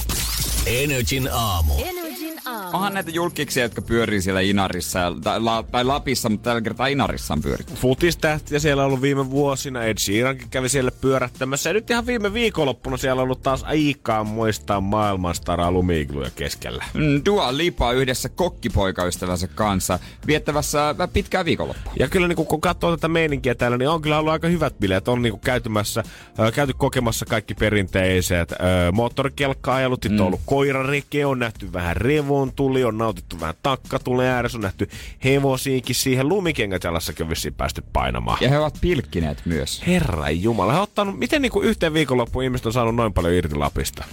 Energin aamu. Energin aamu. Onhan näitä julkiksia, jotka pyörii siellä Inarissa ja, tai, la, tai Lapissa, mutta tällä kertaa Inarissa on pyöritty. Futistähtiä siellä on ollut viime vuosina. Ed Sheerankin kävi siellä pyörättämässä. Ja nyt ihan viime viikonloppuna siellä on ollut taas aikaa muistaa maailmanstara lumiigluja keskellä. Mm, Dua Lipa yhdessä kokkipoikaystävänsä kanssa viettävässä pitkää viikonloppua. Ja kyllä niin kun katsoo tätä meininkiä täällä, niin on kyllä ollut aika hyvät bileet. On niin käytymässä, ö, käyty kokemassa kaikki perinteiset ö, moottorikelkka-ajelut. Sitten on ollut koirarike, on nähty vähän revon tuli, on nautittu vähän takkatule ääressä, on nähty hevosiinkin siihen. Lumikengät jalassakin on vissiin päästy painamaan. Ja he ovat pilkkineet myös. Herra Jumala, he ottanut, miten niin kuin yhteen viikonloppuun ihmiset on saanut noin paljon irti Lapista?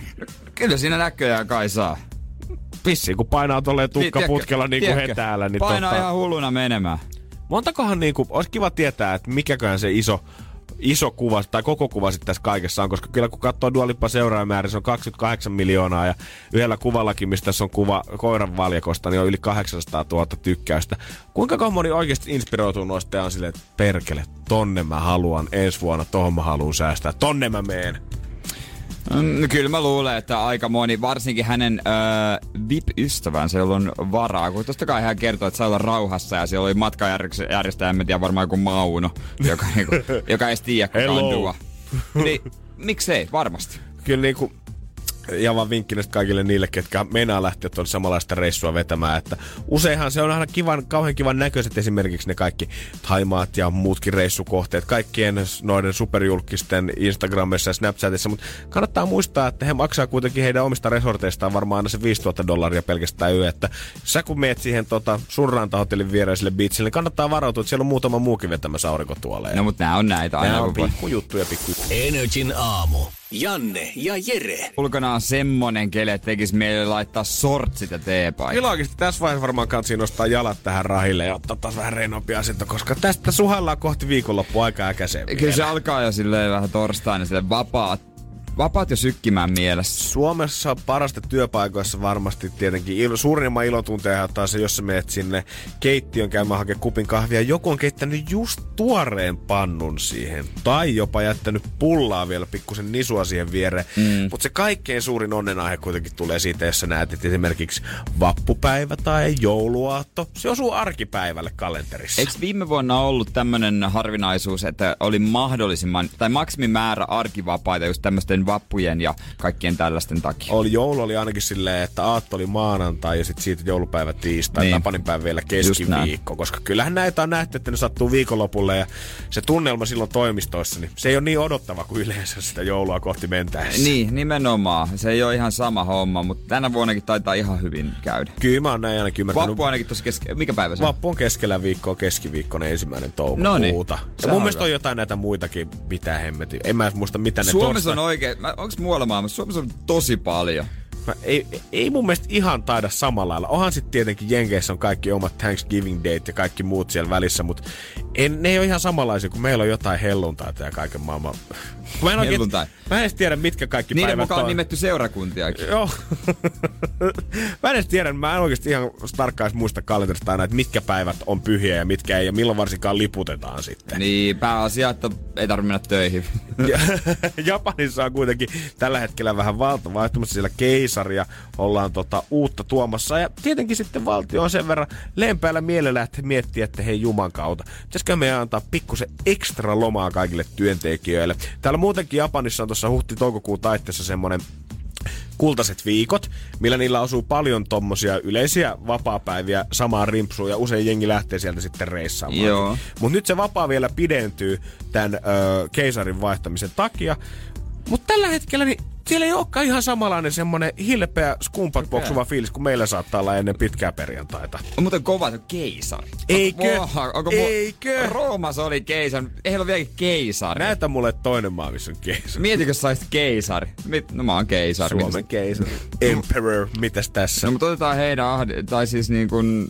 Kyllä siinä näköjään kai saa. Vissiin, kun painaa tolleen tukkaputkella niin kuin he täällä. Niin Painaa tota, ihan hulluna menemään. Montakohan niinku, olisi kiva tietää, että mikäköhän se iso, iso kuva tai koko kuva sitten tässä kaikessa on, koska kyllä kun katsoo Dualipa seuraajamäärä, se on 28 miljoonaa ja yhdellä kuvallakin, mistä tässä on kuva koiran valjakosta, niin on yli 800 000 tykkäystä. Kuinka kauan moni oikeasti inspiroituu noista ja on silleen, että perkele, tonne mä haluan ensi vuonna, tohon mä haluan säästää, tonne mä meen. Mm, kyllä mä luulen, että aika moni, varsinkin hänen öö, VIP-ystävänsä, jolla on varaa, kun tosta kai hän kertoi, että saa olla rauhassa ja siellä oli matkajärjestäjä, en tiedä, varmaan joku Mauno, joka, niinku, joka ei edes tiedä, kuka on. Niin, miksei, varmasti. Kyllä niinku, ja vaan vinkkinä kaikille niille, ketkä meinaa lähteä tuonne samanlaista reissua vetämään, että useinhan se on aina kivan, kauhean kivan näköiset esimerkiksi ne kaikki Taimaat ja muutkin reissukohteet, kaikkien noiden superjulkisten Instagramissa ja Snapchatissa, mutta kannattaa muistaa, että he maksaa kuitenkin heidän omista resorteistaan varmaan aina se 5000 dollaria pelkästään yö, että sä kun meet siihen tota, sun rantahotellin viereiselle beachille, niin kannattaa varautua, että siellä on muutama muukin vetämässä aurinkotuoleja. No mutta nämä on näitä aina. Nämä on pikkujuttuja, pikku Energin aamu. Janne ja Jere. Ulkona on semmonen keli, että tekis meille laittaa sortsit ja teepaikat. Kyllä oikeasti tässä vaiheessa varmaan kansi nostaa jalat tähän rahille ja ottaa taas vähän reinompia asioita, koska tästä suhaillaan kohti viikonloppua aika äkäiseen Kyllä se alkaa jo silleen vähän torstaina silleen vapaat, vapaat jo sykkimään mielessä. Suomessa parasta työpaikoissa varmasti tietenkin il, suurimman ilotunteen ottaa se, jos sä menet sinne keittiön käymään hakemaan kupin kahvia. Joku on keittänyt just tuoreen pannun siihen. Tai jopa jättänyt pullaa vielä pikkusen nisua siihen viereen. Mm. Mutta se kaikkein suurin onnenaihe kuitenkin tulee siitä, jos sä näet, että esimerkiksi vappupäivä tai jouluaatto, se osuu arkipäivälle kalenterissa. Eikö viime vuonna ollut tämmönen harvinaisuus, että oli mahdollisimman, tai maksimimäärä arkivapaita just tämmöisten vappujen ja kaikkien tällaisten takia? Oli joulu oli ainakin silleen, että aatto oli maanantai ja sitten siitä joulupäivä tiistai, Niin. niin. tapanin päivä vielä keskiviikko. Koska kyllähän näitä on nähty, että ne sattuu viikonlopulle ja se tunnelma silloin toimistoissa, niin se ei ole niin odottava kuin yleensä sitä joulua kohti mentäessä. Niin, nimenomaan. Se ei ole ihan sama homma, mutta tänä vuonnakin taitaa ihan hyvin käydä. Kyllä mä oon näin ainakin ymmärtänyt. Vappu ainakin tosi keske... Mikä päivä se on? Vappu on keskellä viikkoa, keskiviikkona ensimmäinen toukokuuta. Noniin. Ja Se mun on mielestä on jotain näitä muitakin, mitä hemmetin. En mä muista, mitä ne Suomessa on torstai- oikein, mä- onks muualla maailmassa? Suomessa on tosi paljon. Mä, ei, ei mun mielestä ihan taida samalla lailla. Onhan sitten tietenkin Jenkeissä on kaikki omat Thanksgiving Date ja kaikki muut siellä välissä, mutta en, ne ei ole ihan samanlaisia, kun meillä on jotain helluntaita ja kaiken maailman... Mä en, oikein, mä en edes tiedä, mitkä kaikki Niiden päivät mukaan on on. nimetty seurakuntiakin. Joo. mä en edes tiedä, mä en oikeasti ihan tarkkaan muista kalenterista aina, että mitkä päivät on pyhiä ja mitkä ei, ja milloin varsinkaan liputetaan sitten. Niin, pääasia, että ei tarvitse mennä töihin. Ja, Japanissa on kuitenkin tällä hetkellä vähän valta vaihtumassa siellä keisaria, ollaan tota uutta tuomassa ja tietenkin sitten valtio on sen verran lempeällä mielellä, että miettii, että hei juman kautta. Pitäisikö meidän antaa pikkusen ekstra lomaa kaikille työntekijöille. Täällä muutenkin Japanissa on tuossa huhti-toukokuun taitteessa semmonen kultaiset viikot, millä niillä osuu paljon tommosia yleisiä vapaapäiviä samaan rimpsuun ja usein jengi lähtee sieltä sitten reissaamaan. Joo. Mutta nyt se vapaa vielä pidentyy tämän ö, keisarin vaihtamisen takia. Mutta tällä hetkellä niin siellä ei olekaan ihan samanlainen semmonen hilpeä skumpat boksuva fiilis kuin meillä saattaa olla ennen pitkää perjantaita. On muuten kova se keisari. Eikö? Voha, onko Eikö? Roomassa oli keisari. Ei heillä ole vieläkin keisari. Näytä mulle toinen maa, missä on keisari. Mietikö sä saisit keisari? Mit, no mä oon keisari. Suomen keisari. Emperor, mitäs tässä? No mutta otetaan heidän, ahdi- tai siis niin kuin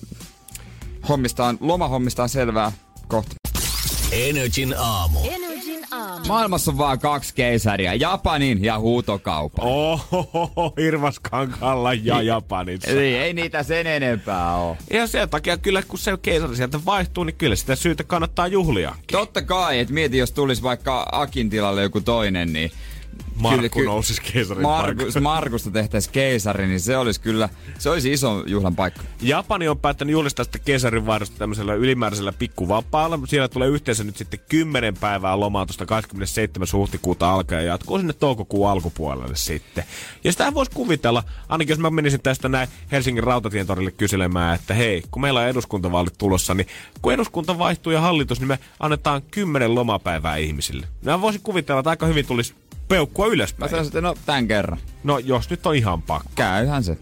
hommistaan, lomahommistaan selvää kohta. Energin aamu. Aamu. Maailmassa on vaan kaksi keisaria, Japanin ja huutokaupan. Ohohoho, Hirvaskankaalla ja Japanissa. Eli ei niitä sen enempää oo. Ja sen takia kyllä, kun se keisari sieltä vaihtuu, niin kyllä sitä syytä kannattaa juhlia. Totta kai, että mieti, jos tulisi vaikka Akin tilalle joku toinen, niin... Markku nousisi keisarin Markus. Markusta tehtäisiin keisari, niin se olisi kyllä, se olisi iso juhlan paikka. Japani on päättänyt julistaa sitä keisarin vaihdosta tämmöisellä ylimääräisellä pikkuvapaalla. Siellä tulee yhteensä nyt sitten 10 päivää lomaa tuosta 27. huhtikuuta alkaen ja jatkuu sinne toukokuun alkupuolelle sitten. Ja sitä voisi kuvitella, ainakin jos mä menisin tästä näin Helsingin rautatientorille kyselemään, että hei, kun meillä on eduskuntavaalit tulossa, niin kun eduskunta vaihtuu ja hallitus, niin me annetaan 10 lomapäivää ihmisille. Mä voisin kuvitella, että aika hyvin tulisi peukkua Mä ylöspäin. sanoisin, että no tämän kerran. No jos nyt on ihan pakko. Käyhän se.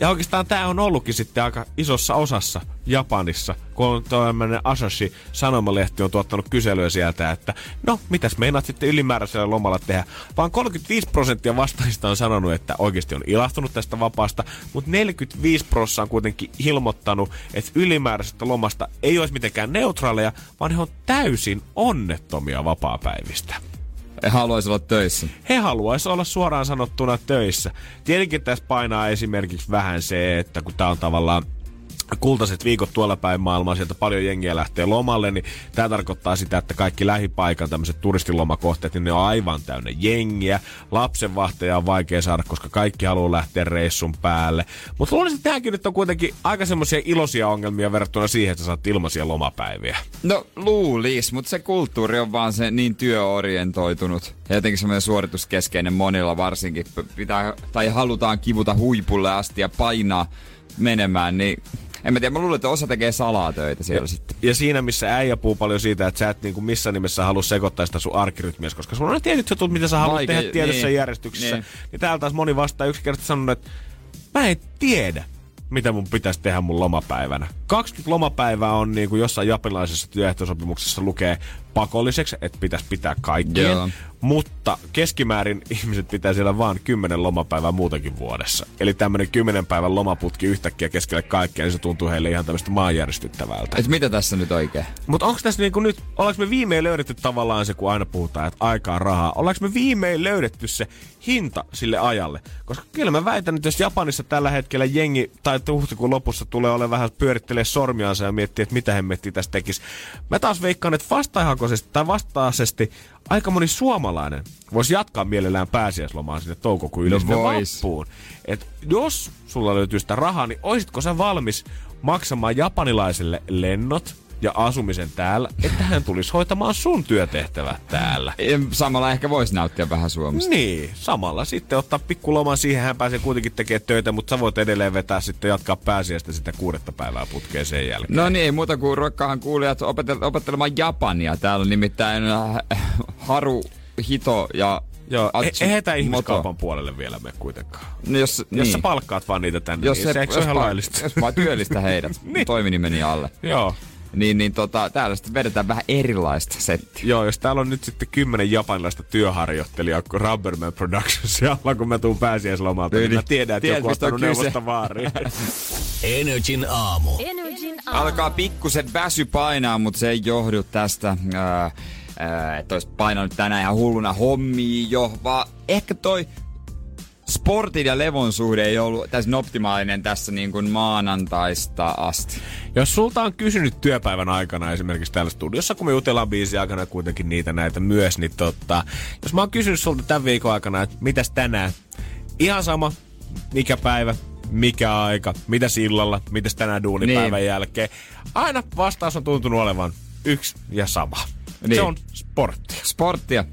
Ja oikeastaan tämä on ollutkin sitten aika isossa osassa Japanissa, kun on tämmöinen Asashi sanomalehti on tuottanut kyselyä sieltä, että no, mitäs meinaat sitten ylimääräisellä lomalla tehdä? Vaan 35 prosenttia vastaajista on sanonut, että oikeasti on ilahtunut tästä vapaasta, mutta 45 prosenttia on kuitenkin ilmoittanut, että ylimääräisestä lomasta ei olisi mitenkään neutraaleja, vaan he on täysin onnettomia vapaapäivistä En haluaisi olla töissä. he haluaisi olla suoraan sanottuna töissä. Tietenkin tässä painaa esimerkiksi vähän se, että kun tämä on tavallaan kultaiset viikot tuolla päin maailmaa, sieltä paljon jengiä lähtee lomalle, niin tämä tarkoittaa sitä, että kaikki lähipaikan tämmöiset turistilomakohteet, niin ne on aivan täynnä jengiä. Lapsenvahteja on vaikea saada, koska kaikki haluaa lähteä reissun päälle. Mutta luulisin, että tämäkin nyt on kuitenkin aika semmoisia iloisia ongelmia verrattuna siihen, että saat ilmaisia lomapäiviä. No luulis, mutta se kulttuuri on vaan se niin työorientoitunut. Ja jotenkin semmoinen suorituskeskeinen monilla varsinkin. Pitää, tai halutaan kivuta huipulle asti ja painaa menemään, niin en mä tiedä, mä luulen, että osa tekee salatöitä siellä ja, sitten. Ja siinä, missä äijä puhuu paljon siitä, että sä et niin kuin missään nimessä halua sekoittaa sitä sun arkirytmiä, koska sulla on tietyt jutut, mitä sä haluat Vaikea- tehdä tietyssä niin, järjestyksessä. niin. Niin täällä taas moni vastaa yksinkertaisesti sanonut, että mä en tiedä, mitä mun pitäisi tehdä mun lomapäivänä. 20 lomapäivää on niin kuin jossain japanilaisessa työehtosopimuksessa lukee pakolliseksi, että pitäisi pitää kaikkien. Joo. Mutta keskimäärin ihmiset pitää siellä vaan 10 lomapäivää muutenkin vuodessa. Eli tämmöinen 10 päivän lomaputki yhtäkkiä keskelle kaikkea, niin se tuntuu heille ihan tämmöistä maanjäristyttävältä. Et mitä tässä nyt oikein? Mutta onko tässä niinku nyt, ollaanko me viimein löydetty tavallaan se, kun aina puhutaan, että aikaa rahaa, ollaanko me viimein löydetty se hinta sille ajalle? Koska kyllä mä väitän, että jos Japanissa tällä hetkellä jengi tai huhtikuun lopussa tulee olemaan vähän pyörittelee sormiansa ja miettii, että mitä hemmettiä tässä tekisi. Mä taas veikkaan, että vastahakoisesti tai vastaasesti aika moni suomalainen voisi jatkaa mielellään pääsiäislomaa sinne toukokuun yli No. Et jos sulla löytyy sitä rahaa, niin oisitko sä valmis maksamaan japanilaiselle lennot ja asumisen täällä, että hän tulisi hoitamaan sun työtehtävät täällä? Samalla ehkä voisi nauttia vähän Suomesta. Niin, samalla sitten ottaa pikkuloman siihen, hän pääsee kuitenkin tekemään töitä, mutta sä voit edelleen vetää sitten jatkaa pääsiäistä sitä kuudetta päivää putkeen sen jälkeen. No niin, muuta kuin roikkaahan kuulijat opetel- opettelemaan Japania. Täällä on nimittäin äh, Haru, Hito ja Joo, e- Atsu, eihän Moto. ihmiskaupan puolelle vielä me kuitenkaan. No jos, Jos niin. sä palkkaat vaan niitä tänne, jos niin se, eikö se ole ihan vaan- laillista? Jos vaan työllistä heidät, Niin. toiminimeni alle. Joo. Niin, niin tota, täällä sitten vedetään vähän erilaista settiä. Joo, jos täällä on nyt sitten kymmenen japanilaista työharjoittelijaa Rubberman Productions alla, kun mä tuun pääsiäislomalta, niin, Niin, mä tiedän, että tiedät, joku ottanut neuvosta vaariin. Energin aamu. Energin aamu. Alkaa pikkusen väsy painaa, mutta se ei johdu tästä, ää, että olisi painanut tänään ihan hulluna hommia jo, vaan ehkä toi sportin ja levon suhde ei ollut täysin optimaalinen tässä niin kuin maanantaista asti. Jos sulta on kysynyt työpäivän aikana esimerkiksi täällä studiossa, kun me jutellaan biisi aikana kuitenkin niitä näitä myös, niin tota, jos mä oon kysynyt sulta tämän viikon aikana, että mitäs tänään, ihan sama, mikä päivä, mikä aika, mitä illalla, mitäs tänään duunipäivän Niin. jälkeen. Aina vastaus on tuntunut olevan yksi ja sama. Niin. Se on sporttia. Sporttia.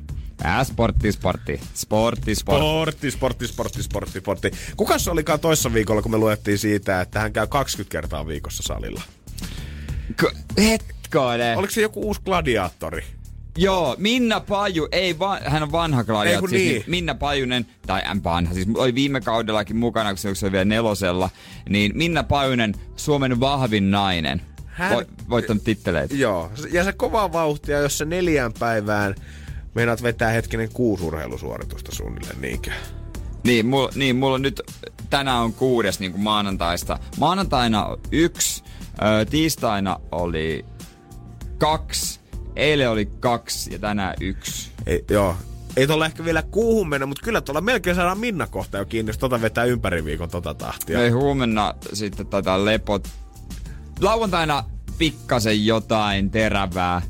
Sportti, sportti. Sportti, sportti. Sportti, sportti, sportti, sportti, sportti. Kuka se olikaan toissa viikolla, kun me luettiin siitä, että hän käy 20 kertaa viikossa salilla? K- hetkonen. Oliko se joku uusi gladiaattori? Joo, Minna Paju, ei va- hän on vanha kun Siis niin. Minna Pajunen, tai en vanha, siis oli viime kaudellakin mukana, kun se oli vielä nelosella, niin Minna Pajunen, Suomen vahvin nainen. Hän... Vo- voittanut titteleitä. Joo, ja se kovaa vauhtia, jos se neljään päivään meinaat vetää hetkinen kuusi urheilusuoritusta suunnilleen, niinkö? Niin, mulla, niin, mulla nyt, tänään on kuudes niin kuin maanantaista. Maanantaina yksi, ö, tiistaina oli kaksi, eilen oli kaksi ja tänään yksi. Ei, joo. Ei tuolla ehkä vielä kuuhun mennä, mutta kyllä tuolla melkein saadaan Minna kohta jo kiinni, jos tota vetää ympäri viikon tota tahtia. Ei huomenna sitten taitaa lepot. Lauantaina pikkasen jotain terävää.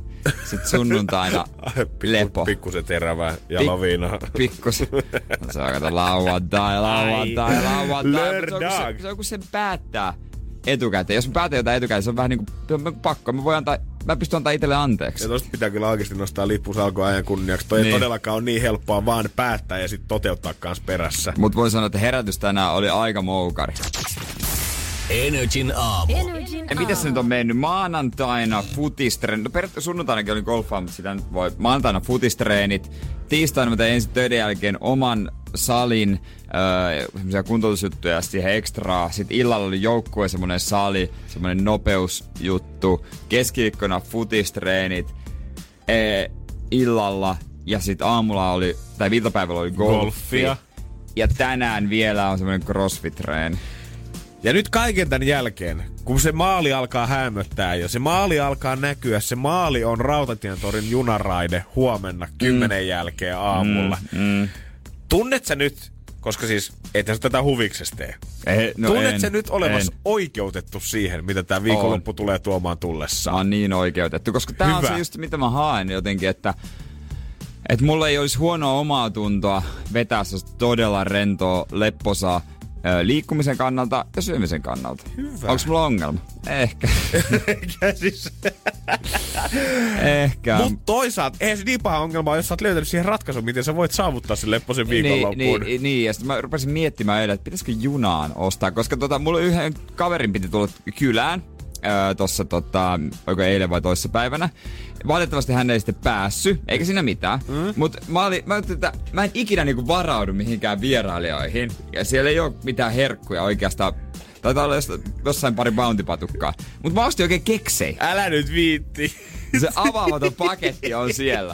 Sitten sunnuntaina Pikku, lepo. Pikkusen terävää ja Pik- laviina. Pikkus. Se on kato lauantai, lauantai, Ai, lauantai. Se on, se, on kun sen päättää etukäteen. Jos mä päätän jotain etukäteen, se on vähän niinku pakko. Mä voin antaa, mä pystyn antaa itselle anteeksi. Ja tosta pitää kyllä oikeasti nostaa lippu salkoajan kunniaksi. Toi niin. ei Niin. todellakaan ole niin helppoa vaan päättää ja sitten toteuttaa kans perässä. Mut voin sanoa, että herätys tänään oli aika moukari. Energin aamu. Energin Ja miten se nyt on mennyt? Maanantaina futistreenit. No periaatteessa sunnuntainakin oli golfaa, mutta sitä nyt voi. Maanantaina futistreenit. Tiistaina mä tein ensin töiden jälkeen oman salin, öö, semmoisia kuntoutusjuttuja ja siihen ekstraa. Sitten illalla oli joukkue, semmoinen sali, semmoinen nopeusjuttu. Keskiviikkona futistreenit. Ee, illalla ja sitten aamulla oli, tai iltapäivällä oli golfi. Golfia. Ja tänään vielä on semmoinen crossfit-treeni. Ja nyt kaiken tämän jälkeen, kun se maali alkaa hämöttää jo, se maali alkaa näkyä, se maali on Rautatientorin junaraide huomenna kymmenen jälkeen aamulla. Mm. Tunnet sä nyt, koska siis ei tässä tätä huviksesta tee. Ei, no Tunnet en, se nyt olevassa en. oikeutettu siihen, mitä tämä viikonloppu On. tulee tuomaan Mä tullessaan? oon niin oikeutettu, koska tää on se just mitä mä haen jotenkin, että että mulla ei olisi huonoa omaa tuntoa vetää todella rentoa, lepposaa liikkumisen kannalta ja syömisen kannalta. Hyvä. Onko mulla ongelma? Ehkä. Eikä siis... Ehkä. Mutta toisaalta, eihän se niin paha ongelma jos sä oot löytänyt siihen ratkaisun, miten sä voit saavuttaa sen lepposen niin, viikonloppuun. niin, niin, ja sitten mä rupesin miettimään eilen, että pitäisikö junaan ostaa, koska tota, mulla yhden kaverin piti tulla kylään, öö, tossa tota, oiko eilen vai toissa päivänä. Valitettavasti hän ei sitten päässyt, eikä siinä mitään. Mm. Mutta mä, olin, mä, ajattelin, että mä en ikinä niinku varaudu mihinkään vierailijoihin. Ja siellä ei ole mitään herkkuja oikeastaan. Taitaa olla jossain pari bounty-patukkaa. Mutta mä ostin oikein keksei. Älä nyt viitti. Se avaamaton paketti on siellä.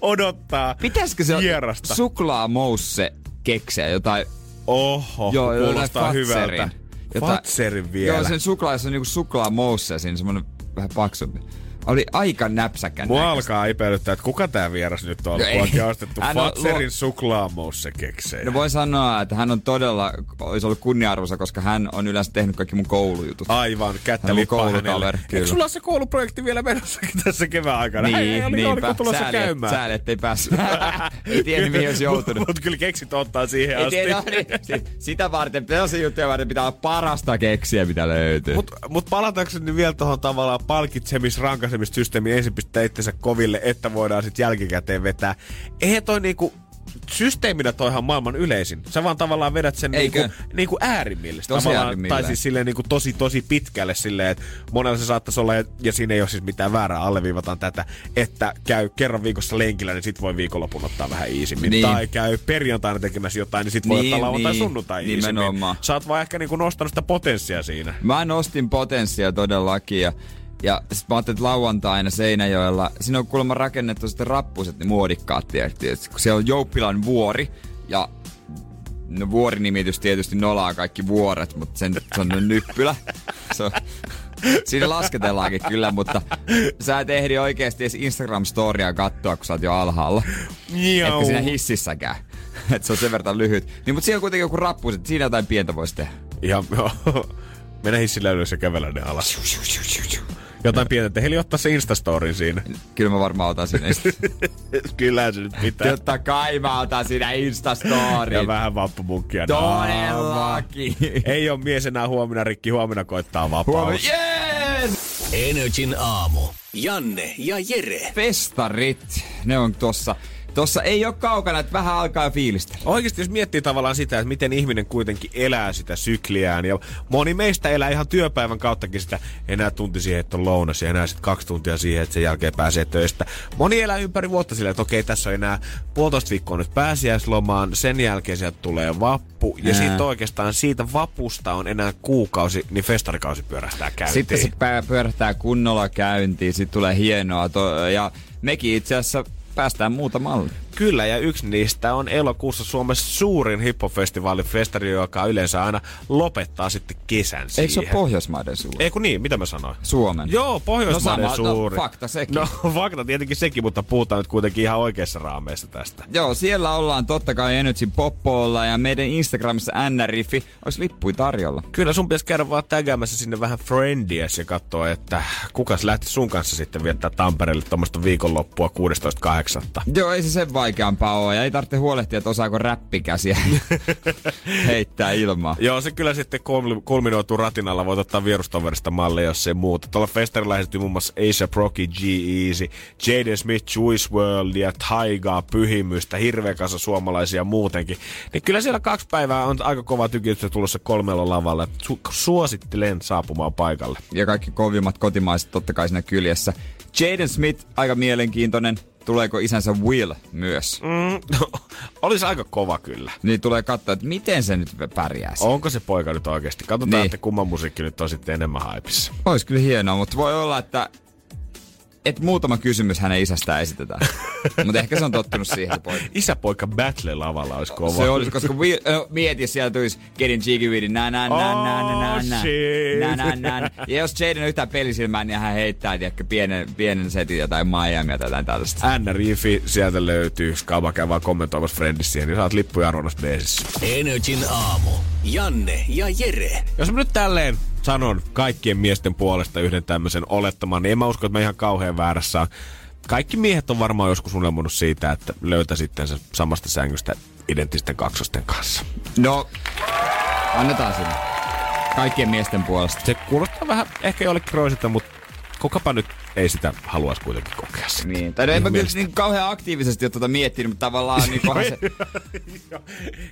Odottaa Pitäisikö se vierasta. suklaamousse keksiä jotain Oho, Joo, kuulostaa hyvältä. Jotain- Fatserin vielä. Joo, sen suklaassa on niinku suklaamousse ja siinä semmonen vähän paksumpi. Oli aika näpsäkän Mua näköistä. alkaa epäilyttää, että kuka tää vieras nyt on, No kun ei. ostettu Hän on Fatserin suklaamousse keksejä. No voin sanoa, että hän on todella, olisi ollut kunnia-arvoisa, koska hän on yleensä tehnyt kaikki mun koulujutut. Aivan, kättä lippaa hänelle. Eikö sulla ole se kouluprojekti vielä menossakin tässä kevään aikana? niin, Hei, oli, niinpä. oliko tulossa Sääli, käymään? Sääli, ettei päässyt. ei tiedä, mihin olisi joutunut. Mutta kyllä keksit ottaa siihen Ei asti. tiedä, no niin, sit- sitä varten, sellaisia juttuja varten pitää olla parasta keksiä, mitä löytyy. Mutta mut palatakseni vielä tuohon tavallaan palkitsemis rankaisemissysteemiin ensin pistää itsensä koville, että voidaan sitten jälkikäteen vetää. Eihän toi niinku, systeeminä toihan maailman yleisin. Sä vaan tavallaan vedät sen Eikö? niinku, niinku äärimmille. Tosi äärimmilleen. Tai siis silleen niinku tosi tosi pitkälle silleen, että monella se saattaisi olla, ja, ja siinä ei ole siis mitään väärää, alleviivataan tätä, että käy kerran viikossa lenkillä, niin sit voi viikonlopun ottaa vähän iisimmin. Niin. Tai käy perjantaina tekemässä jotain, niin sit voi Niin, ottaa lauantai niin. sunnuntai iisimmin. Nimenomaan. Sä oot vaan ehkä niinku nostanut sitä potenssia siinä. Mä nostin potenssia todellakin ja, ja sit mä ajattelin, että lauantaina Seinäjoella, siinä on kuulemma rakennettu sitten rappuset ne muodikkaat, tiedätkö, kun siellä on Jouppilan vuori ja no vuorinimitys tietysti nolaa kaikki vuoret, mutta sen, se on nyppylä. Se on, siinä lasketellaankin kyllä, mutta sä et ehdi oikeasti edes Instagram-storia katsoa, kun sä oot jo alhaalla. Joo. Etkä siinä hississäkään. että se on sen verran lyhyt. Niin, mutta siinä on kuitenkin joku rappus, että siinä jotain pientä voisi tehdä. Ihan, joo. Mennä hissillä ylös ja kävellä ne alas. Jotain pientä. Teheli ottaa se Instastoryn siinä. Kyllä mä varmaan otan sinne. Kyllä se nyt pitää. Totta kai mä otan siinä Instastorin. Ja vähän vappumunkkia. naamaan. Todellakin. Ei ole mies enää huomenna rikki, huomenna koittaa vapaus. Huomenna. Yes! Energin aamu. Janne ja Jere. Festarit, ne on tossa. Tossa ei ole kaukana, että vähän alkaa fiilistä. Oikeasti jos miettii tavallaan sitä, että miten ihminen kuitenkin elää sitä sykliään, ja moni meistä elää ihan työpäivän kauttakin sitä enää tunti siihen, että on lounas, ja enää sitten kaksi tuntia siihen, että sen jälkeen pääsee töistä. Moni elää ympäri vuotta silleen, että okei, tässä on enää puolitoista viikkoa nyt pääsiäislomaan, sen jälkeen sieltä tulee vappu, ja Ää. sitten oikeastaan siitä vapusta on enää kuukausi, niin festarikausi pyörähtää käyntiin. Sitten se pyörähtää kunnolla käyntiin, sitten tulee hienoa. To- ja mekin itse asiassa päästään muutamalla. Kyllä, ja yksi niistä on elokuussa Suomessa suurin hiphop-festivaali, festari, joka yleensä aina lopettaa sitten kesän siihen. Eikö se ole Pohjoismaiden suuri? Ei kun niin, mitä mä sanoin? Suomen. Joo, Pohjoismaiden No sama, no suuri. fakta sekin. No fakta tietenkin sekin, mutta puhutaan nyt kuitenkin ihan oikeassa raameissa tästä. Joo, siellä ollaan totta kai Energy Poppolla ja meidän Instagramissa NRIFI olisi lippui tarjolla. Kyllä sun pitäisi käydä vaan tägäämässä sinne vähän friendies ja katsoa, että kukas lähti sun kanssa sitten viettää Tampereelle tuommoista viikonloppua 16.8. Joo, ei se sen vaikeampaa ole ja ei tarvitse huolehtia, että osaako räppikäsiä heittää ilmaa. Joo, se kyllä sitten kulmi- kulminoituu ratinalla. Voit ottaa vierustoverista mallia, jos ei muuta. Tuolla festarilla esiintyi muun muassa Asia Proki, G-Easy, Jaden Smith, Juice World ja Taigaa, Pyhimystä, hirveä kasa suomalaisia muutenkin. Niin kyllä siellä kaksi päivää on aika kova tykitystä tulossa kolmella lavalla. Su- suosittelen saapumaan paikalle. Ja kaikki kovimmat kotimaiset totta kai siinä kyljessä. Jaden Smith, aika mielenkiintoinen. Tuleeko isänsä Will myös? Mm, olisi aika kova kyllä. Niin tulee katsoa, että miten se nyt pärjää. Onko se poika nyt oikeasti? Katsotaan, niin. että kumman musiikki nyt on sitten enemmän haipissa. Olisi kyllä hienoa, mutta voi olla, että että muutama kysymys hänen isästään esitetään. Mutta ehkä se on tottunut siihen poika. Isäpoika battle lavalla olisi kova. Se olisi, koska vi, no, mieti, jos siellä tulisi Getting Jiggy nä nä nä nä Oh, nä shit. nä nä nä Ja jos Jaden on yhtään pelisilmää, niin hän heittää tiedätkö, pienen, pienen setin jotain Miamia tai jotain tällaista. NRIFI sieltä löytyy. Skaba käy vaan kommentoimassa Friendissä siihen, niin saat lippuja arvonnasta beesissä. Energin aamu. Janne ja Jere. Jos mä nyt tälleen sanon kaikkien miesten puolesta yhden tämmöisen olettaman, niin en mä usko, että mä ihan kauhean väärässä on. Kaikki miehet on varmaan joskus unelmoinut siitä, että löytää sitten se samasta sängystä identtisten kaksosten kanssa. No, annetaan sinne. Kaikkien miesten puolesta. Se kuulostaa vähän ehkä jollekin roisilta, mutta kukapa nyt ei sitä haluaisi kuitenkin kokea sitä. Niin. Tai no en mä kyllä niin kauhean aktiivisesti ole tuota miettinyt, mutta tavallaan niin se...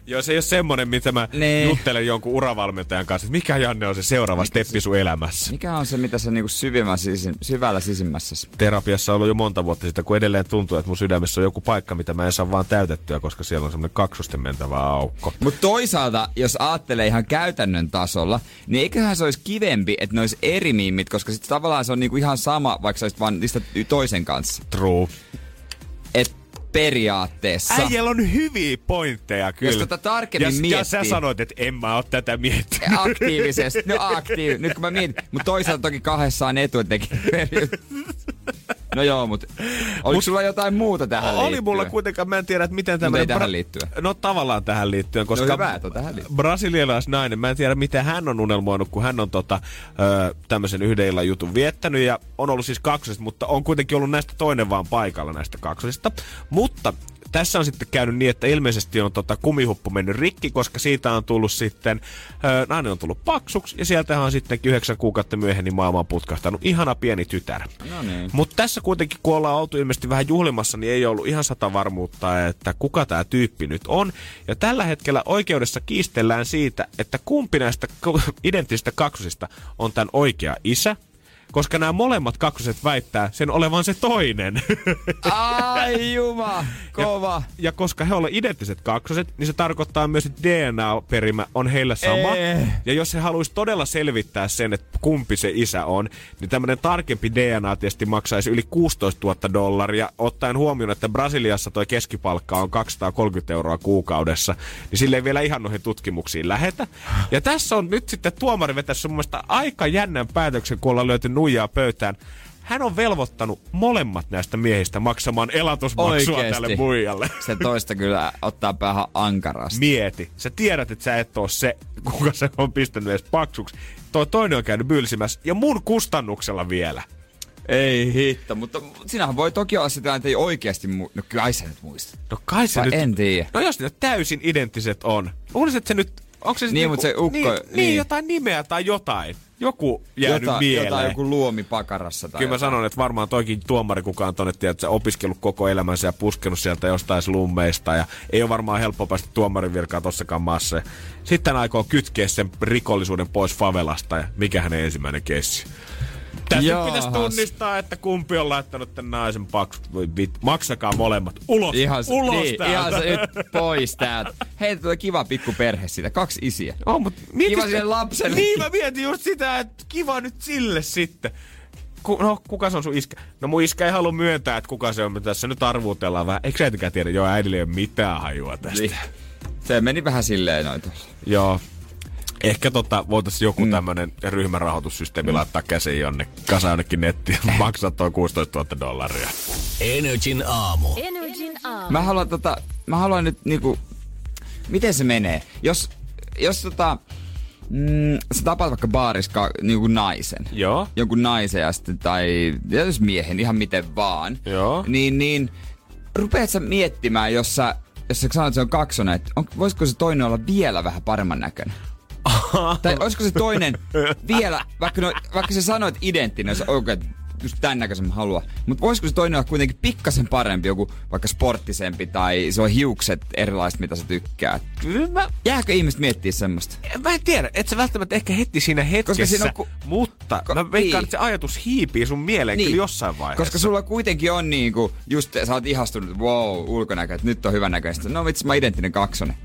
Joo, se ei ole semmonen, mitä mä Nee. juttelen jonkun uravalmentajan kanssa, että mikä Janne on se seuraava steppi sun elämässä. Mikä on se, mitä sä niinku syvimmä sisin, syvällä sisimmässä? Terapiassa on ollut jo monta vuotta sitä, kun edelleen tuntuu, että mun sydämessä on joku paikka, mitä mä en saa vaan täytettyä, koska siellä on semmoinen kaksosten mentävä aukko. Mutta toisaalta, jos ajattelee ihan käytännön tasolla, niin eiköhän se olisi kivempi, että ne olisi eri miimit, koska sitten tavallaan se on niinku ihan sama, vaikka sä olisit vaan niistä toisen kanssa. True. Et periaatteessa. Äijällä on hyviä pointteja kyllä. Jos tätä tarkemmin ja, ja sä miettii. sanoit, että en mä oo tätä miettinyt. Aktiivisesti. No aktiivi. Nyt kun mä mietin. Mutta toisaalta toki kahdessa on etu, että No joo, mutta oliko Mut- sulla jotain muuta tähän Oli liittyen? mulla kuitenkaan, mä en tiedä, että miten ei tähän liittyen. No tavallaan tähän liittyen, koska No hyvä, on tähän liittyen. brasilialaisnainen, mä en tiedä miten hän on unelmoinut, kun hän on tota, ö, tämmöisen yhden illan jutun viettänyt ja on ollut siis kaksosista, mutta on kuitenkin ollut näistä toinen vaan paikalla näistä kaksosista. Mutta tässä on sitten käynyt niin, että ilmeisesti on tota kumihuppu mennyt rikki, koska siitä on tullut sitten, ö, nainen on tullut paksuksi ja sieltä on sittenkin yhdeksän kuukautta myöhemmin maailmaan putkahtanut ihana pieni tytär. No niin. Mutta tässä kuitenkin, kun ollaan oltu ilmeisesti vähän juhlimassa, niin ei ollut ihan sata varmuutta, että kuka tämä tyyppi nyt on. Ja tällä hetkellä oikeudessa kiistellään siitä, että kumpi näistä identtisistä kaksosista on tämän oikea isä. Koska nämä molemmat kaksoset väittää sen olevan se toinen. Ai juma, kova. Ja, ja koska he ovat identtiset kaksoset, niin se tarkoittaa myös, että DNA-perimä on heillä sama. Eh. Ja jos he haluaisi todella selvittää sen, että kumpi se isä on, niin tämmöinen tarkempi DNA-testi maksaisi yli 16 000 dollaria, ottaen huomioon, että Brasiliassa toi keskipalkka on 230 euroa kuukaudessa, niin sille ei vielä ihan noihin tutkimuksiin lähetä. Ja tässä on nyt sitten tuomari vetäisi mun mielestä aika jännän päätöksen, kun ollaan löyty nuijaa pöytään. Hän on velvoittanut molemmat näistä miehistä maksamaan elatusmaksua Oikeesti. tälle muijalle. Se toista kyllä ottaa päähän ankarasti. Mieti. Sä tiedät, että sä et oo se, kuka se on pistänyt edes paksuksi. Toi toinen on käynyt bylsimässä ja mun kustannuksella vielä. Ei hitto, mutta sinähän voi toki olla sitä, että ei oikeasti mu- No kyllä sä nyt muistat. No kai se Vai nyt... en tiedä. No jos ne täysin identtiset on. Luulisin, että se nyt... Onko se Niin, niinku- mut se ukko- Niin, niin. niin. jotain nimeä tai jotain. Joku jäänyt Jota, mieleen. jotain joku luomi pakarassa tai Kyllä mä jotain. sanon, että varmaan toikin tuomari kukaan tonne tiedät, että se opiskellut koko elämänsä ja puskenut sieltä jostain slummeista. Ja ei ole varmaan helppo päästä tuomarin virkaan tossakaan maassa. Sitten aikoo kytkeä sen rikollisuuden pois favelasta ja mikä hänen ensimmäinen kessi. Tässä pitäisi tunnistaa, että kumpi on laittanut tämän naisen paksu. Voi vit, maksakaa molemmat. Ulos! Ihan, ulos niin, täältä. ihan se nyt pois täältä. Hei, tulee kiva pikku perhe siitä. Kaksi isiä. Oh, mut mieti Kiva sille lapselle. Niin, mä mietin just sitä, että kiva nyt sille sitten. Ku, no, kuka se on sun iskä? No mun iskä ei halua myöntää, että kuka se on, mutta tässä nyt arvuutellaan vähän. Eikö sä etikään tiedä? Joo, äidillä ei ole mitään hajua tästä. Niin. Se meni vähän silleen noin tuossa. Joo. Ehkä tota, voitaisiin joku mm. tämmönen ryhmärahoitussysteemi mm. laittaa käsiin jonne, kasa jonnekin nettiin ja maksaa toi 16 000 dollaria. Energin aamu. Energin aamu. Mä haluan tota, mä haluan nyt niinku, miten se menee? Jos, jos tota, mm, sä tapaat vaikka baarissa ka, niinku naisen. Joo. Jonkun naisen ja sitten, tai jos miehen, ihan miten vaan. Joo. Niin, niin, rupeat sä miettimään, jos sä, jos sä sanot, että se on kaksonen, että on, voisiko se toinen olla vielä vähän paremman näköinen? tai olisiko se toinen vielä, vaikka, no, vaikka se sanoit identtinen, se oikein, että just tämän näköisen mä haluan. Mutta voisiko se toinen olla kuitenkin pikkasen parempi, joku vaikka sporttisempi tai se on hiukset erilaiset, mitä sä tykkäät. Kyllä mä, Jääkö ihmiset miettiä semmoista? mä en tiedä, et sä välttämättä ehkä heti siinä hetkessä, siinä on ku- mutta Ko- mä veikkaan, niin. että se ajatus hiipii sun mieleen niin. kyllä jossain vaiheessa. Koska sulla kuitenkin on niinku, just sä oot ihastunut, wow, ulkonäkö, että nyt on hyvä näköistä. No vitsi, mä oon identtinen kaksonen.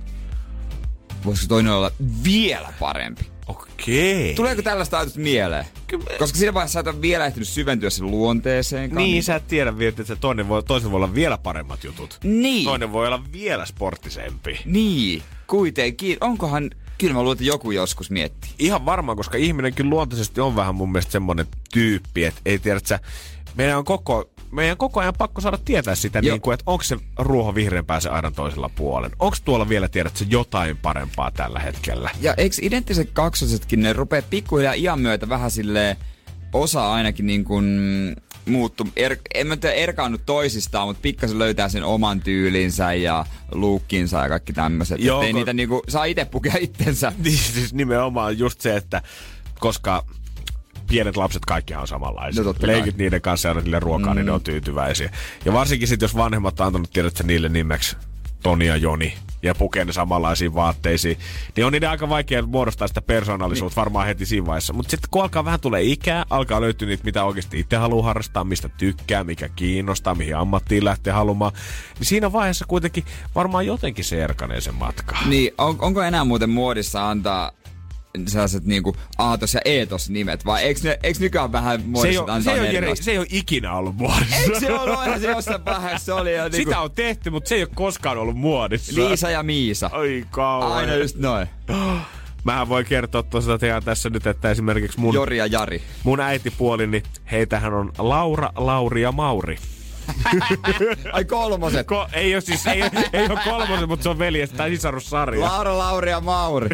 Voisiko toinen olla vielä parempi? Okei. Tuleeko tällaista ajatusta mieleen? Koska siinä vaiheessa sä et vielä ehtinyt syventyä sen luonteeseen. Niin, sä et tiedä vielä, että toinen voi, toisen voi olla vielä paremmat jutut. Niin. Toinen voi olla vielä sporttisempi. Niin, kuitenkin. Onkohan, kyllä mä luulen, että joku joskus miettii. Ihan varmaan, koska ihminen kyllä luontaisesti on vähän mun mielestä semmonen tyyppi, että ei tiedä, että sä, meidän on koko, meidän koko ajan pakko saada tietää sitä, niin kuin, että onko se ruoho vihreämpää se aidan toisella puolen. Onko tuolla vielä tiedät se jotain parempaa tällä hetkellä? Ja eikö identtiset kaksosetkin, ne rupeaa pikkuhiljaa iän myötä vähän silleen, osa ainakin niin kuin muuttu, er, en mä tiedä erkaannut toisistaan, mutta pikkasen löytää sen oman tyylinsä ja luukkinsa ja kaikki tämmöiset. Joo, ei ko- niitä niinku, saa itse pukea itsensä. Niin siis nimenomaan just se, että koska pienet lapset kaikkihan on samanlaisia. No Leikit kai. niiden kanssa ja niille ruokaa, mm. niin ne on tyytyväisiä. Ja varsinkin sitten, jos vanhemmat on antanut tiedot niille nimeksi Toni ja Joni ja pukee ne samanlaisiin vaatteisiin, niin on niiden aika vaikea muodostaa sitä persoonallisuutta niin. varmaan heti siinä vaiheessa. Mutta sitten kun alkaa vähän tulee ikää, alkaa löytyä niitä, mitä oikeasti itse haluaa harrastaa, mistä tykkää, mikä kiinnostaa, mihin ammattiin lähtee haluamaan, niin siinä vaiheessa kuitenkin varmaan jotenkin se erkanee sen matkaa. Niin, on, onko enää muuten muodissa antaa sellaiset niinku Aatos ja Eetos nimet, vai eikö, ne, eikö nykyään vähän Se ei, muodissa ole, antaa se, ei ole, Jere, se ei ole ikinä ollut muodissa. Eikö se ollut aina se jossain vaiheessa, se oli jo niinku Sitä on tehty, mutta se ei ole koskaan ollut muodissa. Liisa ja Miisa. Oi kauan. Aina just noin. Mähän voin kertoa tuosta teidän tässä nyt, että esimerkiksi mun, Jori ja Jari. mun äitipuoli, niin heitähän on Laura, Lauri ja Mauri. Ai kolmoset. Ko, ei ole siis, ei, ei ole kolmosen, mutta se on veljestä tai sisarussarja. Laura, Lauri ja Mauri.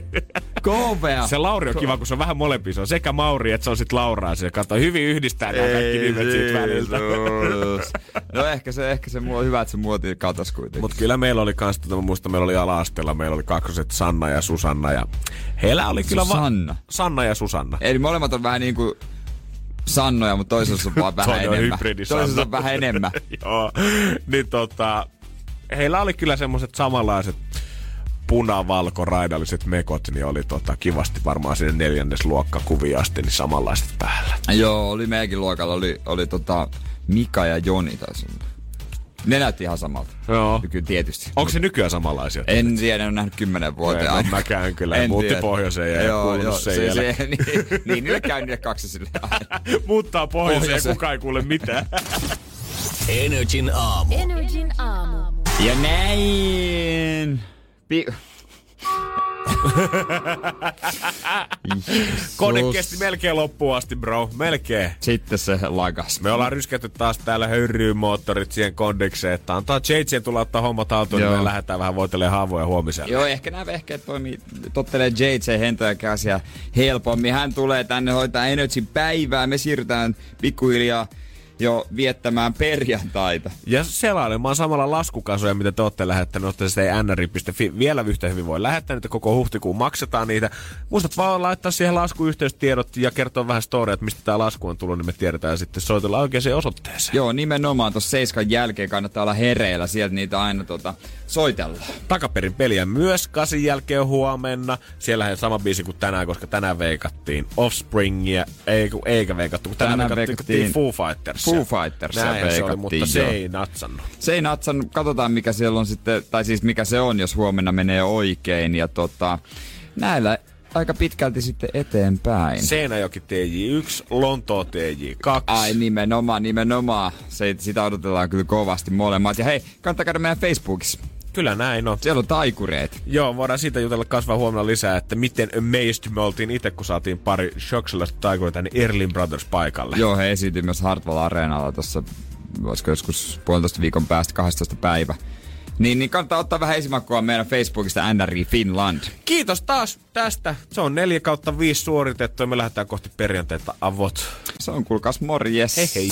Kovea. Se Lauri on kiva, kun se on vähän molempia. Se on sekä Mauri että se on sit Lauraa. Se katsoo hyvin yhdistää nämä kaikki nimet siitä väliltä. No ehkä se, ehkä se mua hyvä, että se muoti katos kuitenkin. Mutta kyllä meillä oli kans, tota, mä muistan, meillä oli ala-asteella, meillä oli kaksoset Sanna ja Susanna. Ja heillä oli kyllä Susanna? Sanna ja Susanna. Eli molemmat on vähän niinku sannoja, mutta toisessa on vaan vähän Toinen enemmän. Toisessa on vähän enemmän. Joo, niin tota, heillä oli kyllä semmoset samanlaiset punavalkoraidalliset mekot, niin oli tota, kivasti varmaan sinne neljännes luokkakuvia asti, niin samanlaiset päällä. Joo, oli meidänkin luokalla, oli, oli tota Mika ja Joni olla. Ne näytti ihan samalta. Joo. Kyllä tietysti. Onko se nykyään samanlaisia? En tiedä, en ole nähnyt kymmenen vuoteen En ole aina. mäkään kyllä, en muutti tiedä. pohjoiseen ja ei kuulunut sen se, se, niin, niin, niille käy niille kaksi sille. Muuttaa pohjoiseen, Pohjoiseen. kukaan ei kuule mitään. Energin aamu. Energin aamu. Ja näin. Pi- Kone kesti melkein loppuun asti, bro. Melkein. Sitten se lakas. Me ollaan ryskätty taas täällä höyrymoottorit siihen kondikseen, että antaa JJ tulla ottaa hommat haltuun, niin me lähdetään vähän voitelemaan haavoja huomiselle. Joo, ehkä nämä vehkeet toimii, tottelee JJ hentoja käsiä helpommin. Hän tulee tänne hoitaa Energy päivää. Me siirrytään pikkuhiljaa jo viettämään perjantaita. Ja selailemaan samalla laskukasoja, mitä te olette lähettäneet, olette sitä ei nri.fi. Vielä yhtä hyvin voi lähettää niitä, koko huhtikuun maksetaan niitä. Muistat vaan laittaa siihen laskuyhteystiedot ja kertoa vähän storia, että mistä tämä lasku on tullut, niin me tiedetään sitten soitella oikeaan osoitteeseen. Joo, nimenomaan tuossa seiskan jälkeen kannattaa olla hereillä. Sieltä niitä aina tota, soitellaan. Takaperin peliä myös kasin jälkeen huomenna. Siellähän sama biisi kuin tänään, koska tänään veikattiin Offspringia, ei, eikä veikattu, kun tänään, Tänään veikattiin, veikattiin Foo Fightersia. Foo Fightersia Näin se oli, mutta se ei natsannut. Se ei natsannut, katsotaan mikä siellä on sitten, tai siis mikä se on, jos huomenna menee oikein. Ja tota, näillä aika pitkälti sitten eteenpäin. Seinäjoki TJ1, Lontoo TJ2. Ai nimenomaan, nimenomaan. Se, sitä odotellaan kyllä kovasti molemmat. Ja hei, kannattaa käydä meidän Facebookissa. Kyllä näin on. Siellä on taikureet. Joo, voidaan siitä jutella kasvaa huomenna lisää, että miten amazed me oltiin itse, kun saatiin pari Shocksellaista taikuria tänne Erlin Brothers paikalle. Joo, he esiintyi myös Hartwall Areenalla tuossa, olisiko joskus puolitoista viikon päästä, 12 päivä. Niin, niin kannattaa ottaa vähän esimakkua meidän Facebookista NRI Finland. Kiitos taas tästä. Se on 4 kautta 5 suoritettu ja me lähdetään kohti perjanteita avot. Se on kuulkaas morjes. Hei hei.